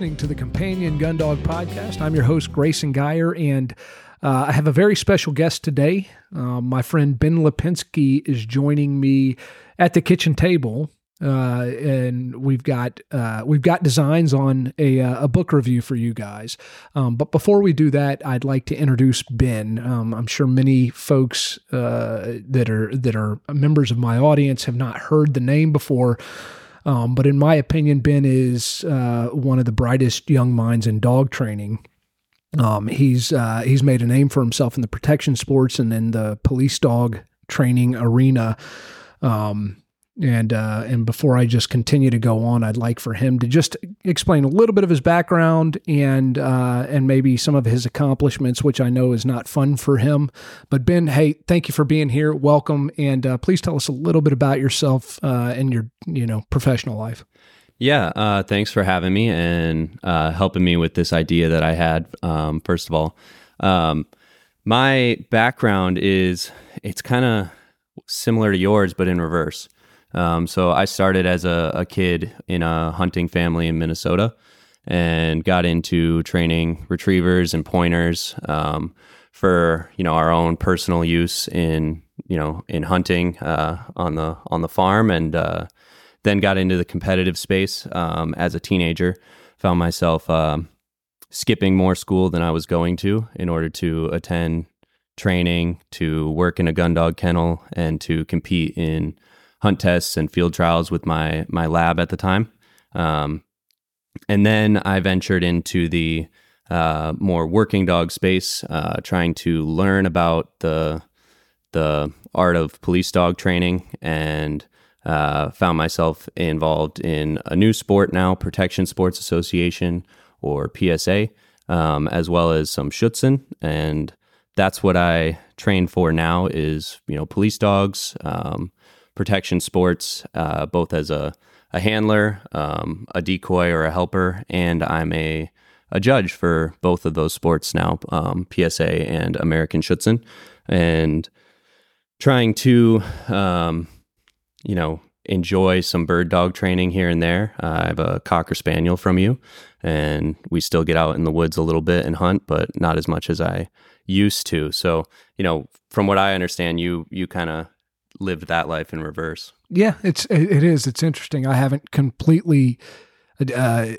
listening to the Companion Gun Dog Podcast. I'm your host, Grayson Geyer, and uh, I have a very special guest today. Uh, my friend Ben Lepinski is joining me at the kitchen table. Uh, and we've got uh, we've got designs on a, uh, a book review for you guys. Um, but before we do that, I'd like to introduce Ben. Um, I'm sure many folks uh, that are that are members of my audience have not heard the name before. Um, but in my opinion, Ben is uh, one of the brightest young minds in dog training. Um, he's uh, he's made a name for himself in the protection sports and in the police dog training arena. Um, and uh, and before I just continue to go on, I'd like for him to just explain a little bit of his background and uh, and maybe some of his accomplishments, which I know is not fun for him. But Ben, hey, thank you for being here. Welcome, and uh, please tell us a little bit about yourself uh, and your you know professional life. Yeah, uh, thanks for having me and uh, helping me with this idea that I had. Um, first of all, um, my background is it's kind of similar to yours, but in reverse. Um, so I started as a, a, kid in a hunting family in Minnesota and got into training retrievers and pointers um, for you know our own personal use in you know in hunting uh, on the on the farm and uh, then got into the competitive space um, as a teenager. Found myself um, skipping more school than I was going to in order to attend training, to work in a gun dog kennel, and to compete in hunt tests and field trials with my my lab at the time. Um, and then I ventured into the uh, more working dog space, uh, trying to learn about the the art of police dog training, and uh, found myself involved in a new sport now, Protection Sports Association or PSA, um, as well as some Schutzhund, and that's what I train for now. Is you know police dogs. Um, protection sports, uh, both as a, a handler, um, a decoy, or a helper, and I'm a a judge for both of those sports now, um, PSA and American Schutzhund, and trying to, um, you know, enjoy some bird dog training here and there. Uh, I have a cocker spaniel from you, and we still get out in the woods a little bit and hunt, but not as much as I used to. So, you know, from what I understand, you you kind of lived that life in reverse. Yeah, it's it is. It's interesting. I haven't completely uh,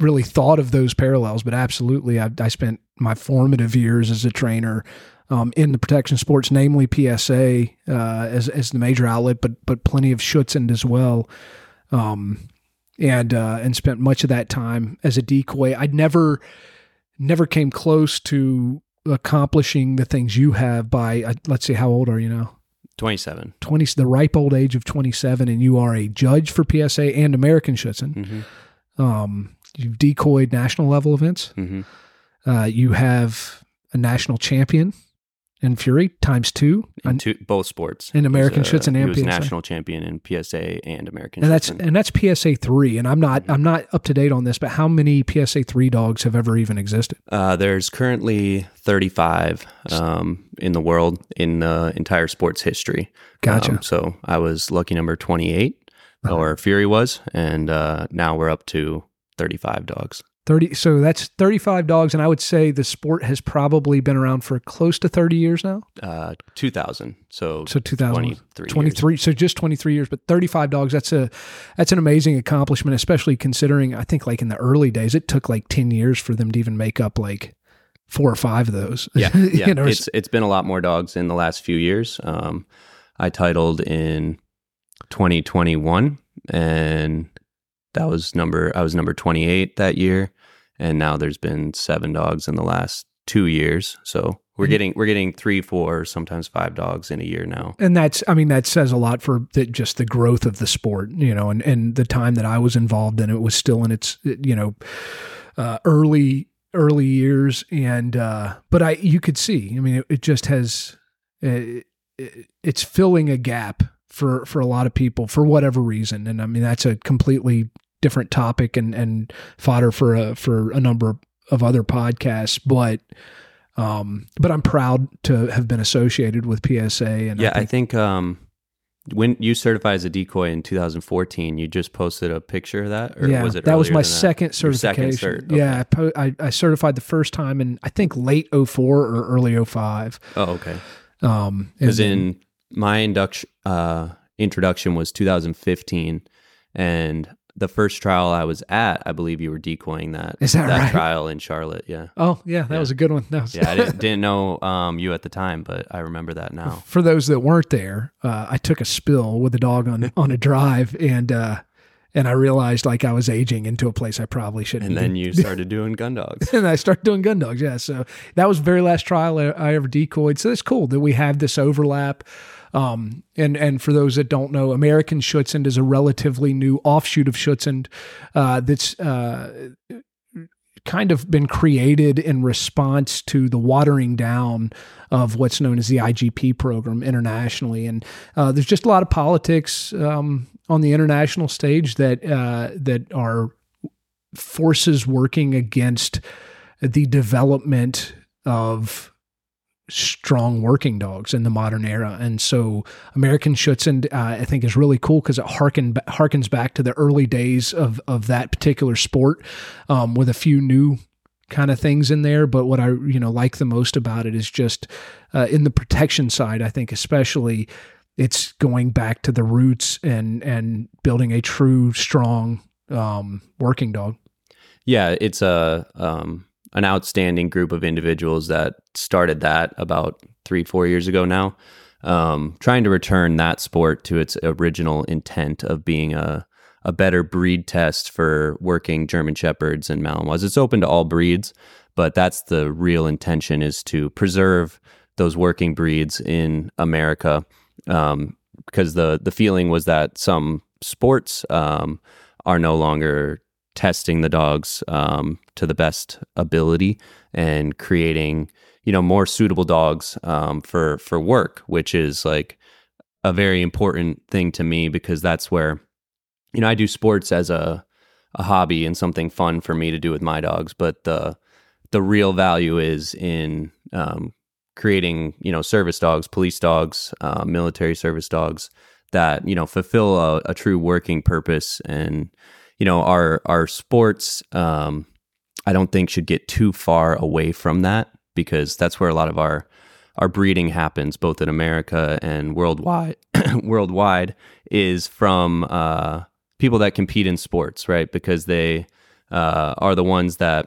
really thought of those parallels, but absolutely, I, I spent my formative years as a trainer um, in the protection sports, namely PSA uh, as as the major outlet, but but plenty of Schutzhund as well. Um, and uh, and spent much of that time as a decoy. I never never came close to accomplishing the things you have by uh, let's see how old are you now 27. 20, the ripe old age of 27, and you are a judge for PSA and American Schutzhund. Mm-hmm. Um, you've decoyed national level events. Mm-hmm. Uh, you have a national champion in Fury times two in two, both sports in American was, uh, Schutzhund and he was PSA. national champion in PSA and American and that's and that's PSA three and I'm not mm-hmm. I'm not up to date on this but how many PSA three dogs have ever even existed uh, there's currently 35 um, in the world in the entire sports history gotcha um, so I was lucky number 28 uh-huh. or Fury was and uh, now we're up to 35 dogs 30 so that's 35 dogs and i would say the sport has probably been around for close to 30 years now? Uh 2000 so so 2023 23 so just 23 years but 35 dogs that's a that's an amazing accomplishment especially considering i think like in the early days it took like 10 years for them to even make up like four or five of those. Yeah, yeah. you know, it's it's been a lot more dogs in the last few years. Um i titled in 2021 and that was number I was number 28 that year and now there's been seven dogs in the last 2 years. So we're mm-hmm. getting we're getting 3 4 sometimes 5 dogs in a year now. And that's I mean that says a lot for the, just the growth of the sport, you know, and and the time that I was involved in it was still in its you know uh, early early years and uh but I you could see, I mean it, it just has it, it's filling a gap for for a lot of people for whatever reason and i mean that's a completely different topic and and fodder for a for a number of other podcasts, but um, but I'm proud to have been associated with PSA. And yeah, I think, I think um, when you certified as a decoy in 2014, you just posted a picture of that, or yeah, was it that was my that? second certification. second cert, okay. Yeah, I, po- I, I certified the first time in I think late 04 or early 05. Oh, okay. Um, Because in my induction uh, introduction was 2015, and the first trial I was at, I believe you were decoying that Is that right? trial in Charlotte. Yeah, oh yeah, that Yeah. was a good one. That was, yeah. I didn't, didn't know um, you at the time, but I remember that now. for those that weren't there, uh, I took a spill with a dog on on a drive, and uh, and I realized like I was aging into a place I probably shouldn't. And then you started doing gun dogs. and I started doing gun dogs. Yeah, so that was the very last trial I, I ever decoyed. So it's cool that we have this overlap. Um, and and for those that don't know, American Schutzhund is a relatively new offshoot of Schutzhund uh, that's uh, kind of been created in response to the watering down of what's known as the IGP program internationally. And uh, there's just a lot of politics um, on the international stage that uh, that are forces working against the development of strong working dogs in the modern era. And so American Schutzhund, uh, I think, is really cool because it harken, harkens back to the early days of, of that particular sport um, with a few new kind of things in there. But what I, you know, like the most about it is just uh, in the protection side, I think, especially it's going back to the roots and, and building a true, strong um, working dog. Yeah, it's a um, an outstanding group of individuals that started that about three, four years ago now, um, trying to return that sport to its original intent of being a a better breed test for working German shepherds and Malinois. It's open to all breeds, but that's the real intention is to preserve those working breeds in America, um, because the the feeling was that some sports um, are no longer testing the dogs um, to the best ability and creating you know more suitable dogs um, for for work which is like a very important thing to me because that's where you know I do sports as a a hobby and something fun for me to do with my dogs but the the real value is in um, creating you know service dogs police dogs uh, military service dogs that you know fulfill a, a true working purpose and you know our our sports um i don't think should get too far away from that because that's where a lot of our our breeding happens both in america and worldwide worldwide is from uh people that compete in sports right? Because they uh are the ones that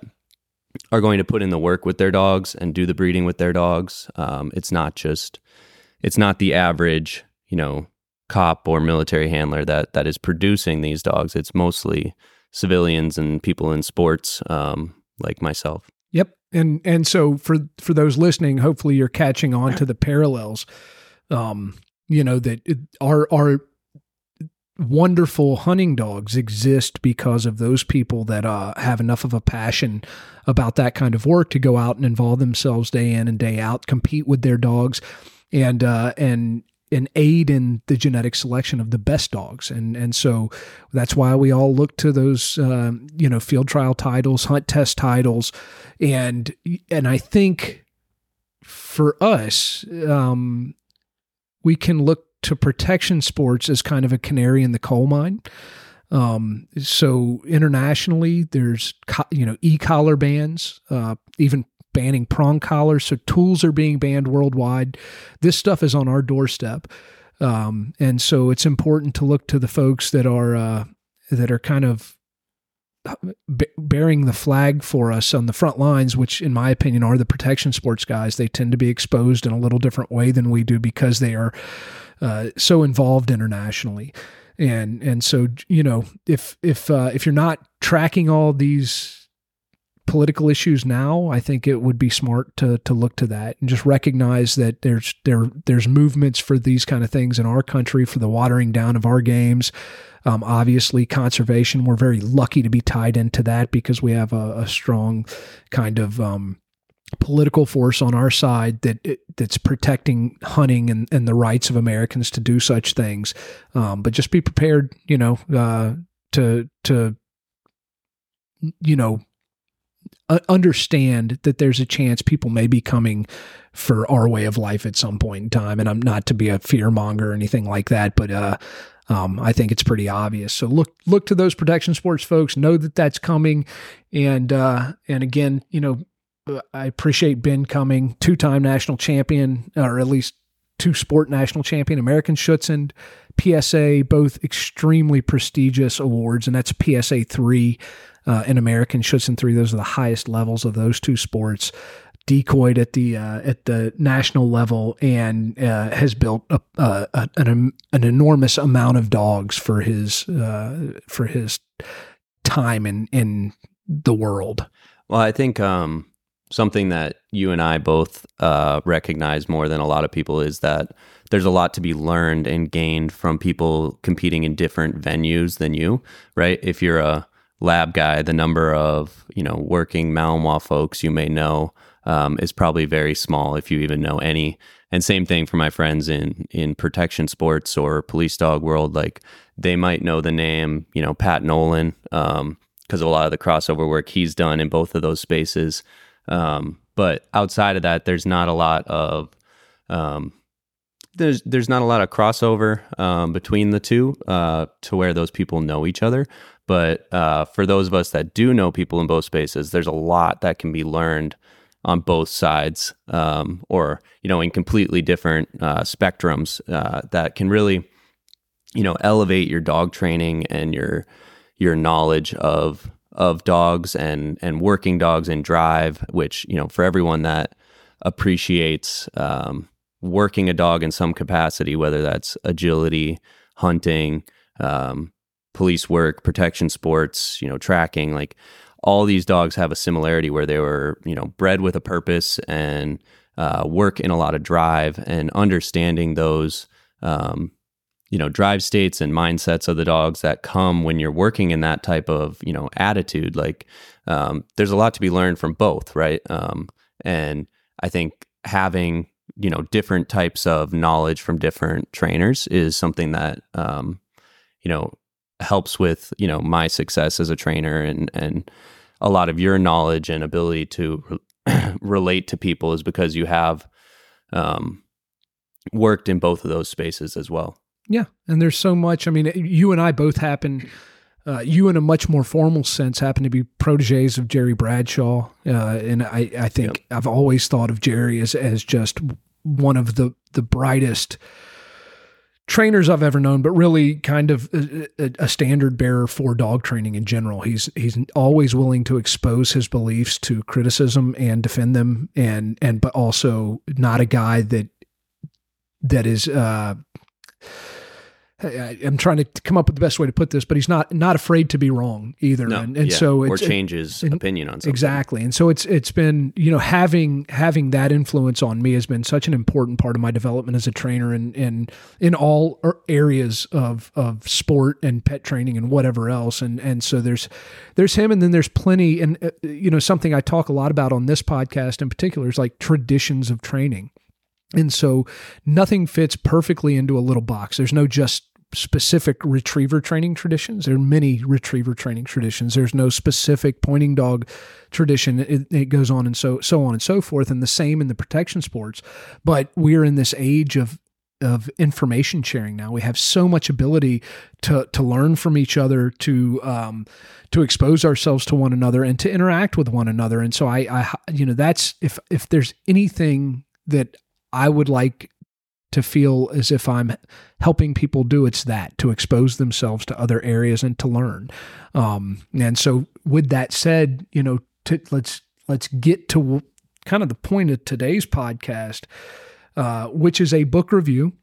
are going to put in the work with their dogs and do the breeding with their dogs. Um it's not just it's not the average you know cop or military handler that that is producing these dogs. It's mostly civilians and people in sports, um, like myself. Yep. And and so for for those listening, hopefully you're catching on to the parallels. Um, you know that our our wonderful hunting dogs exist because of those people that uh, have enough of a passion about that kind of work to go out and involve themselves day in and day out, compete with their dogs, and uh, and and aid in the genetic selection of the best dogs. And and so that's why we all look to those um, you know field trial titles, hunt test titles, and and I think for us, um, we can look to protection sports as kind of a canary in the coal mine. Um, so internationally, there's co- you know e-collar bans, uh, even banning prong collars. So tools are being banned worldwide. This stuff is on our doorstep, um, and so it's important to look to the folks that are uh, that are kind of b- bearing the flag for us on the front lines, which, in my opinion, are the protection sports guys. They tend to be exposed in a little different way than we do because they are uh, so involved internationally. And and so you know if if uh, if you're not tracking all these political issues now, I think it would be smart to to look to that and just recognize that there's there there's movements for these kind of things in our country for the watering down of our games. Um, obviously, conservation. We're very lucky to be tied into that because we have a, a strong kind of um, political force on our side that that's protecting hunting and, and the rights of Americans to do such things. Um, but just be prepared, you know, uh, to to you know understand that there's a chance people may be coming for our way of life at some point in time. And I'm not to be a fear monger or anything like that, but uh, um, I think it's pretty obvious. So look look to those protection sports folks. Know that that's coming, and uh, and again, you know, I appreciate Ben coming, two time national champion, or at least two sport national champion, American Schutzhund, PSA, both extremely prestigious awards, and that's PSA three uh, and American Schutzhund three. Those are the highest levels of those two sports. Decoyed at the uh, at the national level and uh, has built a, a, an an enormous amount of dogs for his uh, for his time in in the world. Well, I think um, something that you and I both uh, recognize more than a lot of people is that there's a lot to be learned and gained from people competing in different venues than you, right? If you're a lab guy, the number of you know working Malinois folks you may know um, is probably very small, if you even know any. And same thing for my friends in in protection sports or police dog world, like they might know the name, you know, Pat Nolan, because um, of a lot of the crossover work he's done in both of those spaces. Um, but outside of that, there's not a lot of um, there's there's not a lot of crossover um, between the two uh, to where those people know each other. But uh, for those of us that do know people in both spaces, there's a lot that can be learned on both sides, um, or you know, in completely different uh, spectrums uh, that can really, you know, elevate your dog training and your your knowledge of of dogs and and working dogs in drive, which you know for everyone that appreciates um, working a dog in some capacity, whether that's agility, hunting, um, police work, protection sports, you know, tracking, like all these dogs have a similarity where they were you know bred with a purpose and uh, work in a lot of drive and understanding those um, you know drive states and mindsets of the dogs that come when you're working in that type of you know attitude like um, there's a lot to be learned from both right? Um, and i think having you know different types of knowledge from different trainers is something that um, you know helps with you know my success as a trainer and and a lot of your knowledge and ability to re- relate to people is because you have um, worked in both of those spaces as well yeah, and there's so much. I mean, you and I both happen. Uh, you, in a much more formal sense, happen to be proteges of Jerry Bradshaw, uh, and I, I think yep. I've always thought of Jerry as as just one of the the brightest trainers I've ever known, but really kind of a, a, standard bearer for dog training in general. He's he's always willing to expose his beliefs to criticism and defend them, and and but also not a guy that that is. Uh, I, am trying to come up with the best way to put this, but he's not not afraid to be wrong either, no, and, and yeah. so or changes it, opinion on something exactly. And so it's it's been you know having having that influence on me has been such an important part of my development as a trainer, and in in all er, areas of of sport and pet training and whatever else. And and so there's there's him, and then there's plenty, and uh, you know something I talk a lot about on this podcast in particular is like traditions of training and so nothing fits perfectly into a little box. There's no just specific retriever training traditions. There are many retriever training traditions. There's no specific pointing dog tradition. It, it, goes on and so so on and so forth. And the same in the protection sports. But we're in this age of of information sharing now. We have so much ability to to learn from each other, to um, to expose ourselves to one another, and to interact with one another. And so I, I you know that's if if there's anything that I would like to feel as if I'm helping people do it's that to expose themselves to other areas and to learn. Um, and so, with that said, you know, to, let's let's get to kind of the point of today's podcast, uh, which is a book review.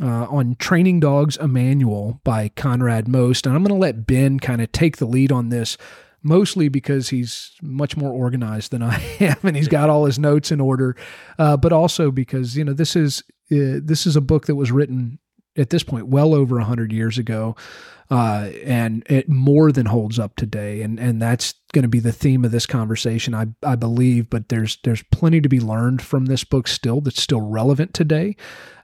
Uh, on Training Dogs, a manual by Konrad Most. And I'm going to let Ben kind of take the lead on this mostly because he's much more organized than I am, and he's got all his notes in order. Uh, but also because you know this is uh, this is a book that was written at this point well over a hundred years ago, uh, and it more than holds up today. And and that's going to be the theme of this conversation, I I believe. But there's there's plenty to be learned from this book still that's still relevant today.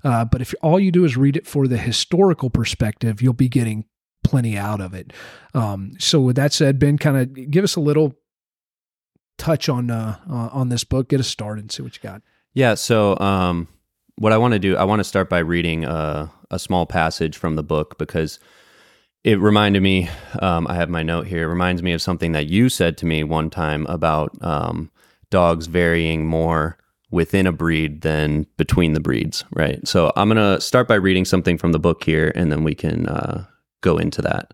Uh, but if all you do is read it for the historical perspective, you'll be getting plenty out of it. Um, so with that said, Ben, kind of give us a little touch on uh, uh, on this book. Get us started and see what you got. Yeah. So, um, what I want to do, I want to start by reading a, a small passage from the book because it reminded me. Um, I have my note here. It reminds me of something that you said to me one time about um, dogs varying more within a breed than between the breeds, right? So I'm going to start by reading something from the book here, and then we can uh, go into that.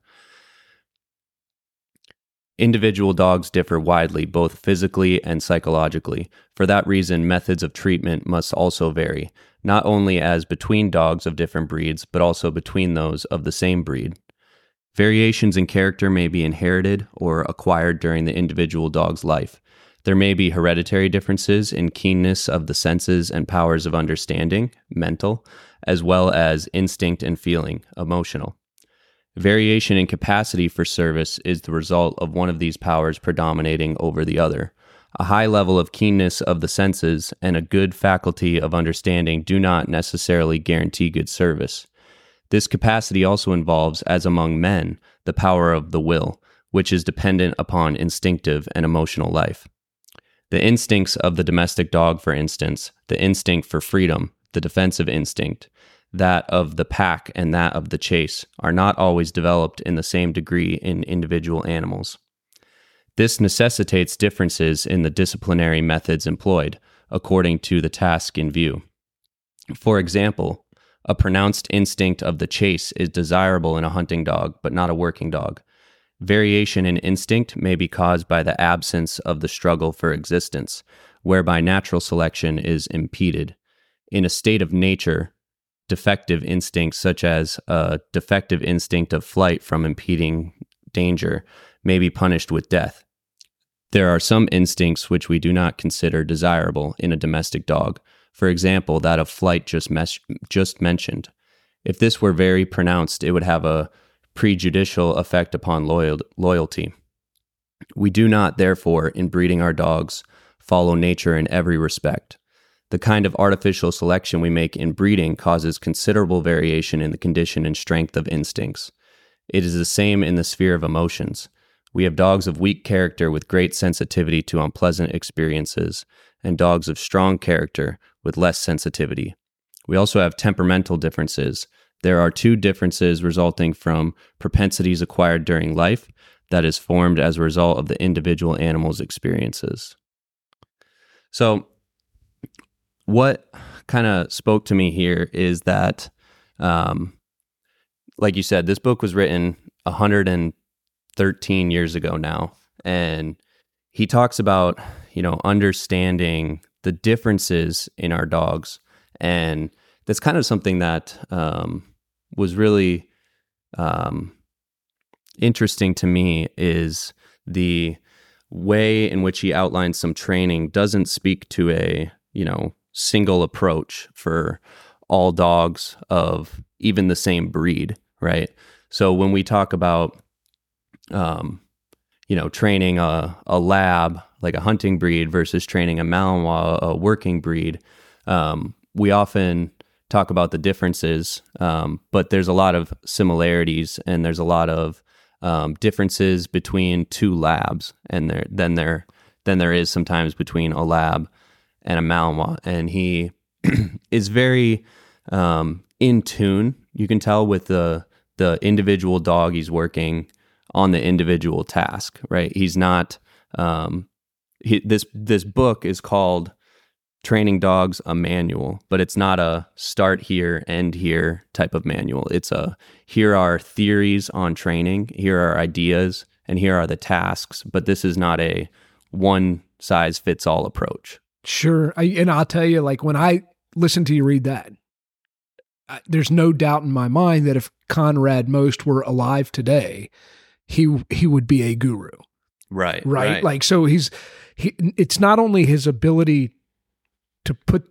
Individual dogs differ widely, both physically and psychologically. For that reason, methods of treatment must also vary, not only as between dogs of different breeds, but also between those of the same breed. Variations in character may be inherited or acquired during the individual dog's life. There may be hereditary differences in keenness of the senses and powers of understanding, mental, as well as instinct and feeling, emotional. Variation in capacity for service is the result of one of these powers predominating over the other. A high level of keenness of the senses and a good faculty of understanding do not necessarily guarantee good service. This capacity also involves, as among men, the power of the will, which is dependent upon instinctive and emotional life. The instincts of the domestic dog, for instance, the instinct for freedom, the defensive instinct, that of the pack and that of the chase, are not always developed in the same degree in individual animals. This necessitates differences in the disciplinary methods employed, according to the task in view. For example, a pronounced instinct of the chase is desirable in a hunting dog, but not a working dog. Variation in instinct may be caused by the absence of the struggle for existence, whereby natural selection is impeded. In a state of nature, defective instincts, such as a defective instinct of flight from impeding danger, may be punished with death. There are some instincts which we do not consider desirable in a domestic dog, for example, that of flight just, mes- just mentioned. If this were very pronounced, it would have a prejudicial effect upon loyal- loyalty. We do not, therefore, in breeding our dogs, follow nature in every respect. The kind of artificial selection we make in breeding causes considerable variation in the condition and strength of instincts. It is the same in the sphere of emotions. We have dogs of weak character with great sensitivity to unpleasant experiences, and dogs of strong character with less sensitivity. We also have temperamental differences, there are two differences resulting from propensities acquired during life that is formed as a result of the individual animal's experiences. So, what kind of spoke to me here is that, um, like you said, this book was written 113 years ago now. And he talks about, you know, understanding the differences in our dogs. And that's kind of something that um, was really um, interesting to me is the way in which he outlines some training doesn't speak to a you know single approach for all dogs of even the same breed right? So when we talk about um, you know training a, a lab like a hunting breed versus training a malinois a working breed um, we often talk about the differences, um, but there's a lot of similarities and there's a lot of um, differences between two labs, and there then there then there is sometimes between a lab and a Malinois, and he is very um, in tune. You can tell with the the individual dog he's working on the individual task. Right? He's not. Um, he, this this book is called training dogs a manual, but it's not a start here, end here type of manual. It's a here are theories on training, here are ideas, and here are the tasks, but this is not a one size fits all approach. Sure. I, and I'll tell you, like when I listen to you read that, I, there's no doubt in my mind that if Konrad Most were alive today, he he would be a guru. Right. Right. right. Like so he's he it's not only his ability to put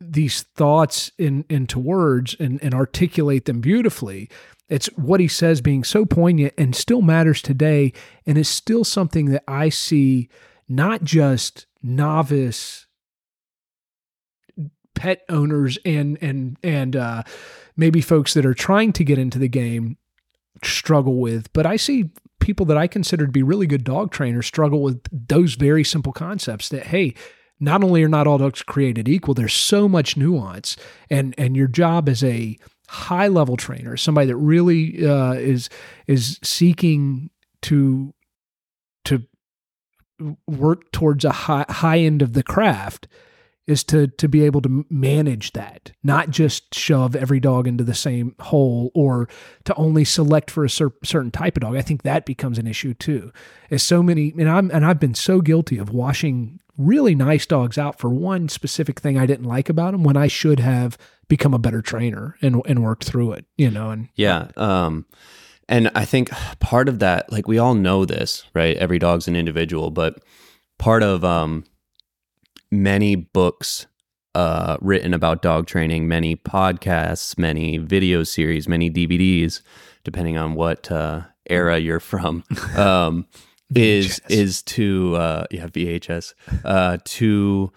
these thoughts in into words and, and articulate them beautifully. It's what he says being so poignant and still matters today, and is still something that I see not just novice pet owners and and and uh, maybe folks that are trying to get into the game struggle with, but I see people that I consider to be really good dog trainers struggle with those very simple concepts that, hey, not only are not all dogs created equal, there's so much nuance. And, and your job as a high level trainer, somebody that really uh, is, is seeking to, to work towards a high, high end of the craft is to to be able to manage that, not just shove every dog into the same hole or to only select for a cer- certain type of dog. I think that becomes an issue too. As so many, and I'm and I've been so guilty of washing really nice dogs out for one specific thing I didn't like about them when I should have become a better trainer and and worked through it. You know, and yeah. Um, and I think part of that, like we all know this, right? Every dog's an individual, but part of um many books uh, written about dog training, many podcasts, many video series, many DVDs, depending on what uh, era you're from. Um, is is to uh, yeah VHS uh, to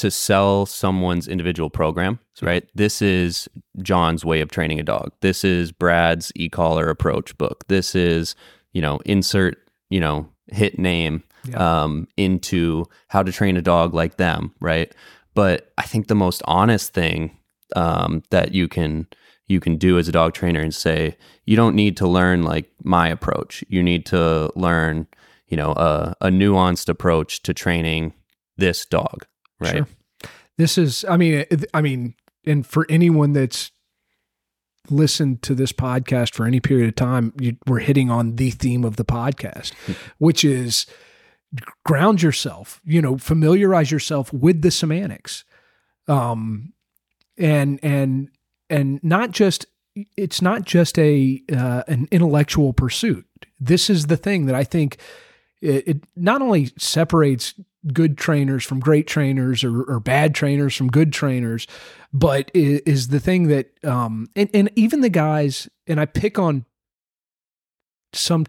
to sell someone's individual program. Right. This is John's way of training a dog. This is Brad's e-collar approach book. This is you know insert you know hit name yeah. um, into how to train a dog like them, right? But I think the most honest thing um, that you can you can do as a dog trainer and say you don't need to learn like my approach. You need to learn, you know, a, a nuanced approach to training this dog, right? Sure. This is, I mean, I mean, and for anyone that's listened to this podcast for any period of time, you, we're hitting on the theme of the podcast, hmm. which is ground yourself, you know, familiarize yourself with the semantics. Um, and, and, and not just, it's not just a, uh, an intellectual pursuit. This is the thing that I think it, it not only separates good trainers from great trainers or, or, bad trainers from good trainers, but is, is the thing that, um, and, and even the guys, and I pick on some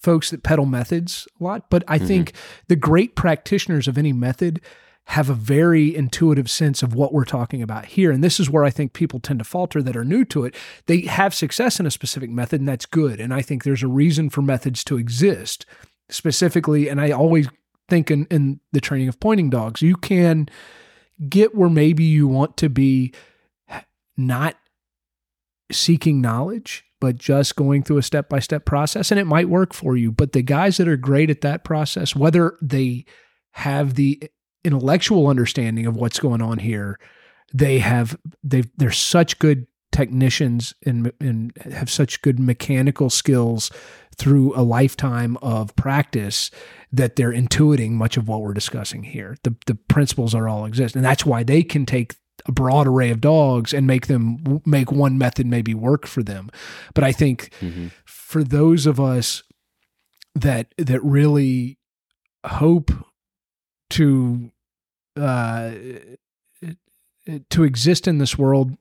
folks that pedal methods a lot, but I mm-hmm. think the great practitioners of any method have a very intuitive sense of what we're talking about here. And this is where I think people tend to falter that are new to it. They have success in a specific method, and that's good. And I think there's a reason for methods to exist specifically. And I always think in, in the training of pointing dogs, you can get where maybe you want to be not seeking knowledge but just going through a step by step process and it might work for you. But the guys that are great at that process, whether they have the eh, intellectual understanding of what's going on here, they have they they're such good technicians and and have such good mechanical skills through a lifetime of practice that they're intuiting much of what we're discussing here. The the principles are all exist, and that's why they can take a broad array of dogs and make them make one method maybe work for them. But I think mm-hmm. for those of us that that really hope to uh, to exist in this world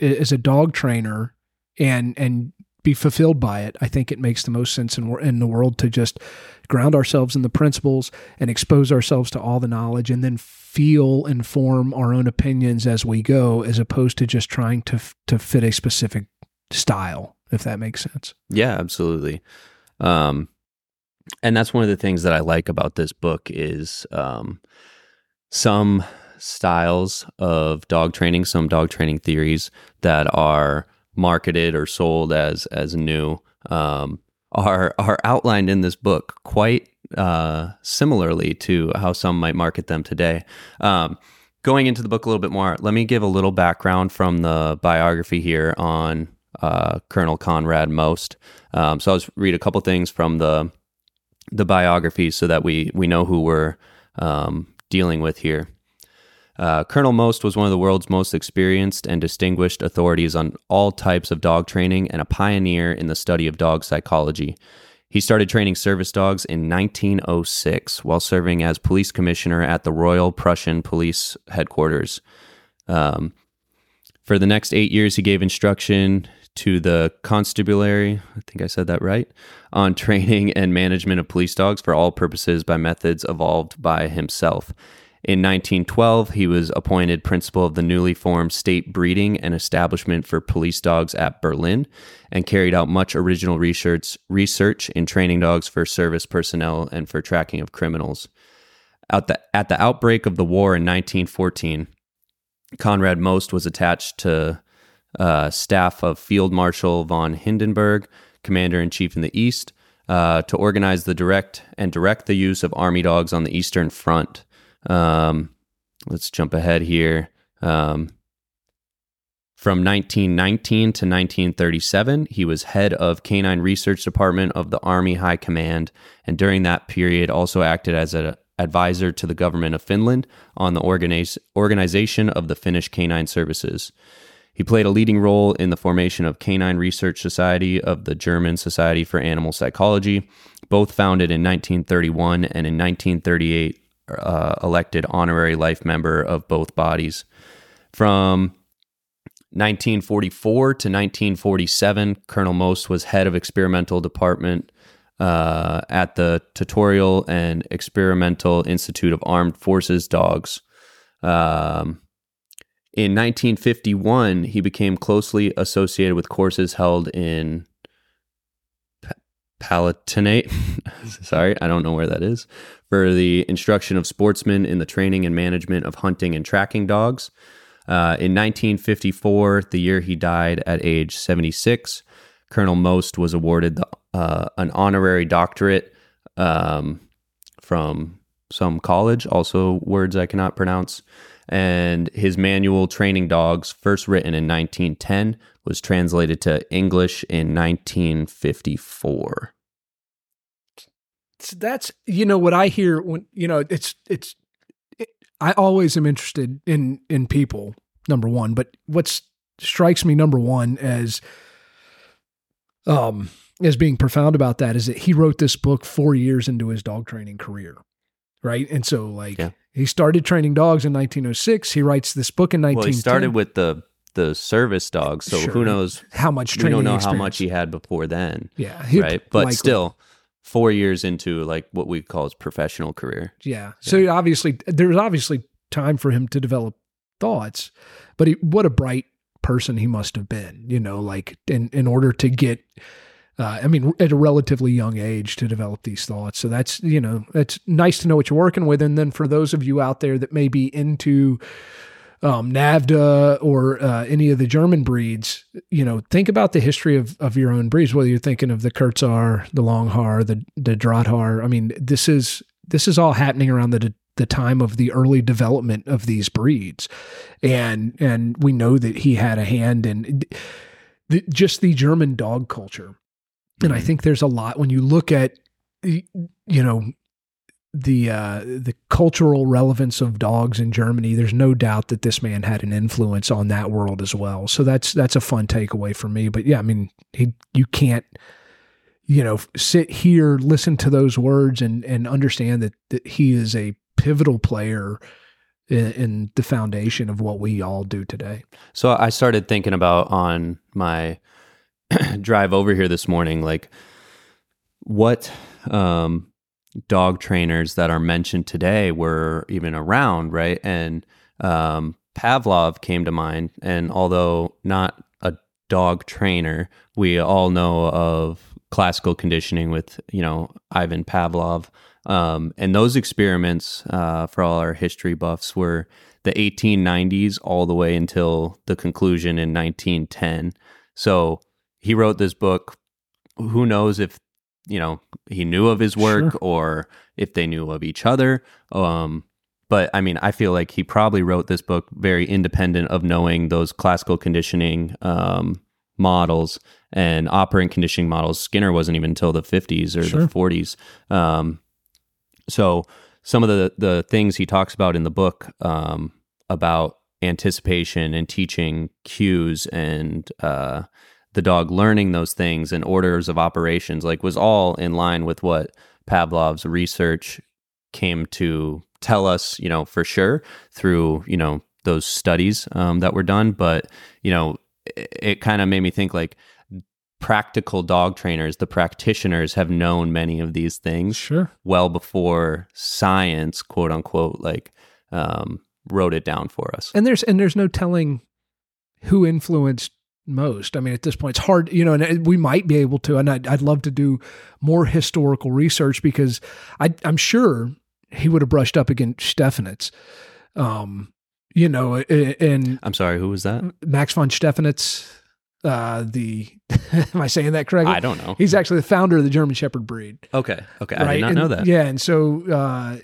as a dog trainer and and be fulfilled by it, I think it makes the most sense in, in the world to just ground ourselves in the principles and expose ourselves to all the knowledge and then feel and form our own opinions as we go as opposed to just trying to to fit a specific style if that makes sense. Yeah absolutely. Um, and that's one of the things that i like about this book is um, some styles of dog training some dog training theories that are marketed or sold as as new um, are are outlined in this book quite uh, similarly to how some might market them today. Um, going into the book a little bit more, let me give a little background from the biography here on uh, Colonel Konrad Most. Um, so I'll just read a couple things from the the biography so that we we know who we're um, dealing with here. Uh, Colonel Most was one of the world's most experienced and distinguished authorities on all types of dog training and a pioneer in the study of dog psychology. He started training service dogs in 1906 while serving as police commissioner at the Royal Prussian Police Headquarters. Um, for the next eight years, he gave instruction to the constabulary, I think I said that right, on training and management of police dogs for all purposes by methods evolved by himself. In 1912, he was appointed principal of the newly formed State Breeding and Establishment for Police Dogs at Berlin and carried out much original research, research in training dogs for service personnel and for tracking of criminals. At the, at the outbreak of the war in 1914, Konrad Most was attached to uh, staff of Field Marshal von Hindenburg, commander in chief in the East, uh, to organize the direct and direct the use of army dogs on the Eastern Front. Um, let's jump ahead here. Um, from 1919 to 1937, he was head of Canine Research Department of the Army High Command, and during that period also acted as an advisor to the government of Finland on the organize, organization of the Finnish Canine Services. He played a leading role in the formation of Canine Research Society of the German Society for Animal Psychology, both founded in 1931 and in 1938 uh, elected honorary life member of both bodies. From 1944 to 1947, Colonel Most was head of experimental department uh, at the Tutorial and Experimental Institute of Armed Forces Dogs. Um, in 1951, he became closely associated with courses held in Palatinate. Sorry, I don't know where that is. For the instruction of sportsmen in the training and management of hunting and tracking dogs. Uh, in 1954, the year he died at age 76, Colonel Most was awarded the, uh, an honorary doctorate um, from some college, also words I cannot pronounce. And his manual, Training Dogs, first written in 1910, was translated to English in 1954. That's you know what I hear when you know it's it's it, I always am interested in in people number one, but what strikes me number one as um as being profound about that is that he wrote this book four years into his dog training career, right? And so like yeah. he started training dogs in 1906. He writes this book in 1910. Well, he started with the the service dogs. So sure. who knows how much training? We don't know experience. how much he had before then. Yeah, right. But likely. still, four years into like what we call his professional career. Yeah. yeah. So obviously, there's obviously time for him to develop thoughts, but he, what a bright person he must have been. You know, like in in order to get. Uh, I mean, at a relatively young age to develop these thoughts. So that's, you know, it's nice to know what you're working with. And then for those of you out there that may be into um, NAVHDA or uh, any of the German breeds, you know, think about the history of, of your own breeds, whether you're thinking of the Kurzhaar, the Langhaar, the, the Drahthaar. I mean, this is, this is all happening around the, the time of the early development of these breeds. And, and we know that he had a hand in just the German dog culture. And I mm-hmm. think there's a lot when you look at, you know, the uh, the cultural relevance of dogs in Germany, there's no doubt that this man had an influence on that world as well. So that's that's a fun takeaway for me. But yeah, I mean, he you can't you know sit here, listen to those words, and and understand that that he is a pivotal player in, in the foundation of what we all do today. So I started thinking about on my drive over here this morning, like what um dog trainers that are mentioned today were even around, right? And um, Pavlov came to mind. And although not a dog trainer, we all know of classical conditioning with, you know, Ivan Pavlov. Um, and those experiments, uh, for all our history buffs, were the 1890s all the way until the conclusion in 1910. So he wrote this book. Who knows if you know he knew of his work sure. or if they knew of each other um, but i mean i feel like he probably wrote this book very independent of knowing those classical conditioning um, models and operant conditioning models skinner wasn't even until the 50s or sure. the 40s um, so some of the the things he talks about in the book um, about anticipation and teaching cues and uh, the dog learning those things and orders of operations like was all in line with what Pavlov's research came to tell us, you know, for sure through, you know, those studies um, that were done. But, you know, it, it kind of made me think like practical dog trainers, the practitioners have known many of these things sure. well before science, quote unquote, like um, wrote it down for us. And there's and there's no telling who influenced most. I mean, at this point, it's hard, you know, and we might be able to. And I'd, I'd love to do more historical research because I, I'm sure he would have brushed up against Stephanitz. Um, you know, and I'm sorry, who was that? Max von Stephanitz. Uh, the am I saying that correctly? I don't know. He's actually the founder of the German Shepherd breed. Okay, okay, I did not and, know that. Yeah, and so uh,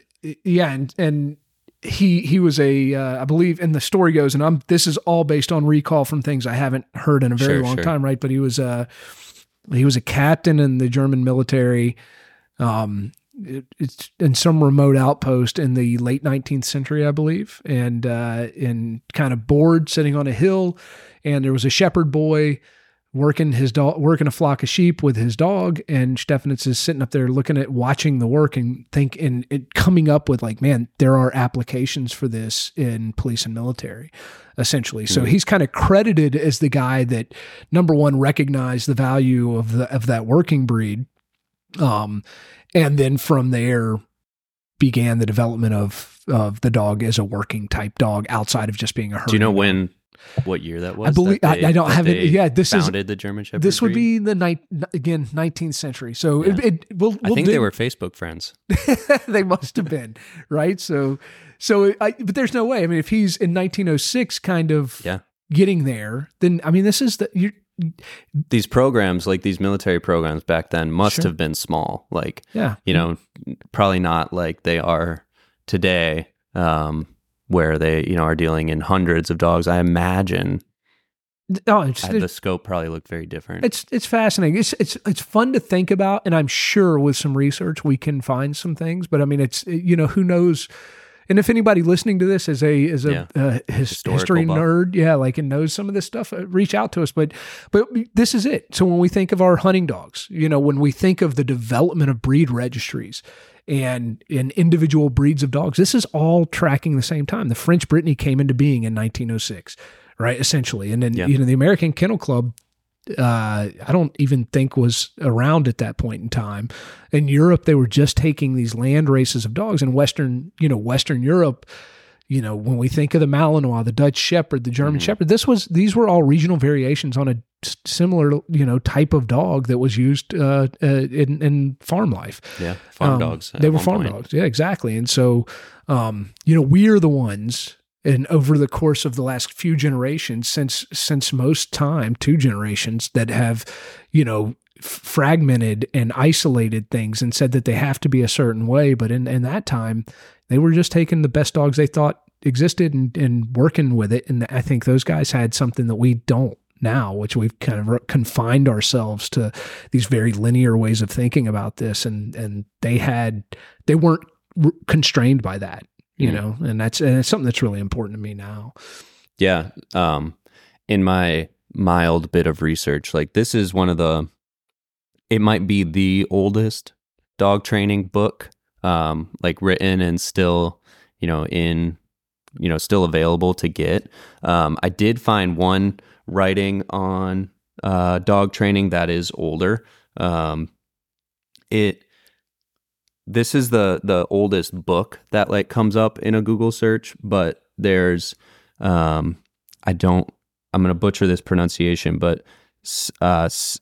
yeah, and and he he was a uh, I believe and the story goes and I'm this is all based on recall from things I haven't heard in a very Sure, long sure. time right but he was a he was a captain in the German military um it, it's in some remote outpost in the late 19th century I believe and uh in kind of bored sitting on a hill and there was a shepherd boy working his dog working a flock of sheep with his dog and Stephanitz is sitting up there looking at watching the work and think and it coming up with like man there are applications for this in police and military essentially so Mhm. he's kind of credited as the guy that number one recognized the value of the of that working breed um and then from there began the development of of the dog as a working type dog outside of just being a herd Do you know when, what year that was? I believe that I, I don't have it. Yeah, this is founded the German Shepherd. this would breed? be the night again 19th century. So Yeah. it, it we'll, I we'll think do- they were Facebook friends. they must have been right. So so I, but there's no way. I mean, if he's in 1906, kind of Yeah. getting there, then I mean, this is the you These programs, like these military programs back then, must Sure. have been small. Like yeah you know, probably not like they are today, um, where they you know are dealing in hundreds of dogs. I imagine oh, it's, uh, the scope probably looked very different. It's it's fascinating. It's it's it's fun to think about, and I'm sure with some research we can find some things. But I mean, it's you know who knows. And if anybody listening to this is a is a Yeah. uh, his, history buff. nerd, yeah, like and knows some of this stuff, uh, reach out to us. But but this is it. So when we think of our hunting dogs, you know, when we think of the development of breed registries and in individual breeds of dogs, this is all tracking the same time. The French Brittany came into being in 1906, right? Essentially, and then Yeah. you know the American Kennel Club uh, I don't even think was around at that point in time. In Europe, they were just taking these land races of dogs. In Western, you know, Western Europe, you know, when we think of the Malinois, the Dutch Shepherd, the German Mhm. Shepherd, this was these were all regional variations on a similar, you know, type of dog that was used uh, uh, in, in farm life. yeah, farm Um, dogs. They were farm point. dogs. Yeah, exactly. And so, um, you know, we are the ones, and over the course of the last few generations, since since Most time, two generations that have, you know, fragmented and isolated things and said that they have to be a certain way. But in in that time, they were just taking the best dogs they thought existed and, and working with it. And I think those guys had something that we don't now, which we've kind of confined ourselves to these very linear ways of thinking about this. And, and they had, they weren't r- constrained by that, you Mhm. know, and that's, and it's something that's really important to me now. Yeah. Um, in my mild bit of research, like this is one of the, it might be the oldest dog training book, um, like written and still, you know, in, you know, still available to get. Um, I did find one writing on uh, dog training that is older. Um, it, this is the the oldest book that like comes up in a Google search, but there's um I don't I'm going to butcher this pronunciation, but uh S-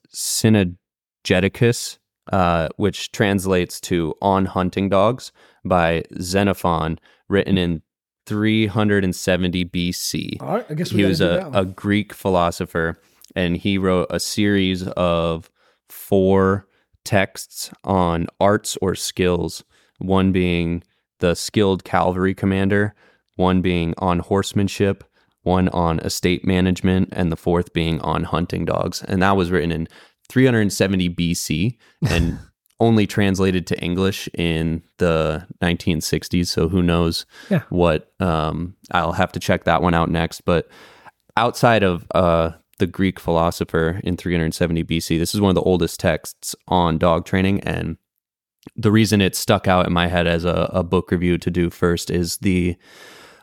Synergeticus uh which translates to on hunting dogs by Xenophon written in 370 BC right. I guess he was a, a Greek philosopher, and he wrote a series of four texts on arts or skills. One being the skilled cavalry commander, one being on horsemanship, one on estate management, and the fourth being on hunting dogs. And that was written in 370 BC and only translated to English in the 1960s. So who knows Yeah. what? Um, I'll have to check that one out next. But outside of uh, the Greek philosopher in 370 BC, this is one of the oldest texts on dog training. And the reason it stuck out in my head as a, a book review to do first is the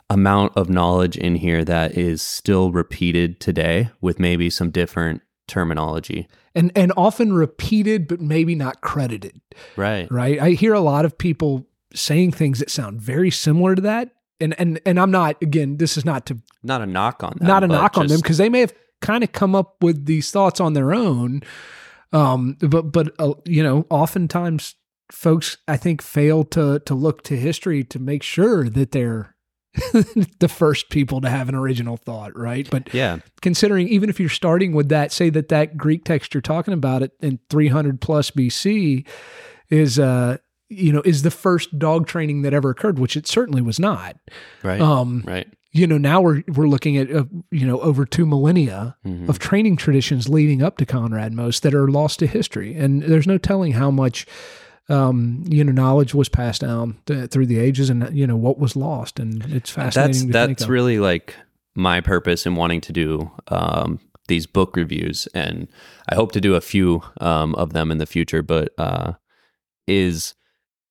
amount of knowledge in here that is still repeated today with maybe some different terminology. and, and often repeated, but maybe not credited. Right. right? I hear a lot of people saying things that sound very similar to that, and and and I'm not again. This is not to not a knock on them, not a knock on them because they may have kind of come up with these thoughts on their own. Um, but but uh, you know, oftentimes folks I think fail to to look to history to make sure that they're the first people to have an original thought, right? But yeah, considering even if you're starting with that, say that that Greek text you're talking about it in 300 plus BC is uh you know is the first dog training that ever occurred, which it certainly was not. Right. Um, right. You know, now we're we're looking at uh, you know over two millennia mm-hmm. of training traditions leading up to Konrad Most that are lost to history, and there's no telling how much um, you know, knowledge was passed down th- through the ages, and you know what was lost, and it's fascinating. That's that's really like my purpose in wanting to do um, these book reviews, and I hope to do a few um, of them in the future. But uh, is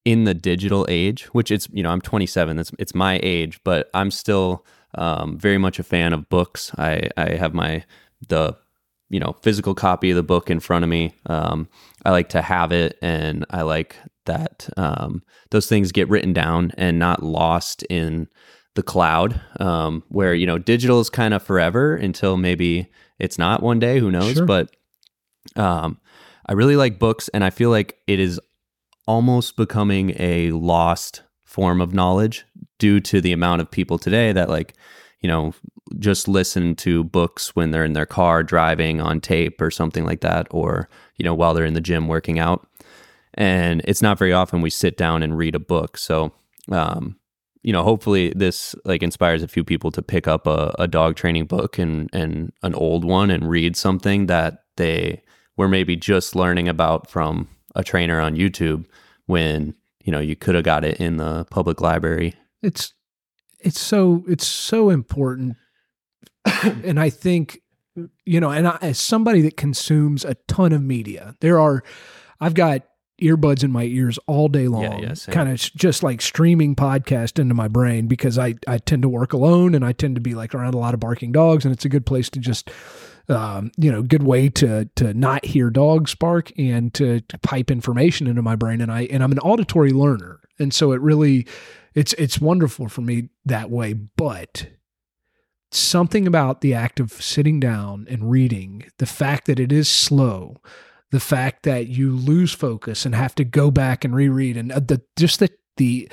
in the digital age, which it's you know I'm 27, that's it's my age, but I'm still um, very much a fan of books. I I have my the you know physical copy of the book in front of me. Um, I like to have it, and I like that um, those things get written down and not lost in the cloud. Um, where you know digital is kind of forever until maybe it's not one day. Who knows? Sure. But um, I really like books, and I feel like it is almost becoming a lost form of knowledge due to the amount of people today that like you know, just listen to books when they're in their car driving on tape or something like that, or, you know, while they're in the gym working out. And it's not very often we sit down and read a book. So, um, you know, hopefully this like inspires a few people to pick up a, a dog training book and, and an old one and read something that they were maybe just learning about from a trainer on YouTube when, you know, you could have got it in the public library. It's it's so it's so important. And i think you know and I, as somebody that consumes a ton of media there are i've got earbuds in my ears all day long yeah, yeah, kind of just like streaming podcast into my brain because I, I tend to work alone and i tend to be like around a lot of barking dogs and it's a good place to just um, you know good way to to not hear dogs bark and to, to pipe information into my brain and i and i'm an auditory learner. And so it really it's it's wonderful for me that way, but something about the act of sitting down and reading, the fact that it is slow, the fact that you lose focus and have to go back and reread, and uh, the just the the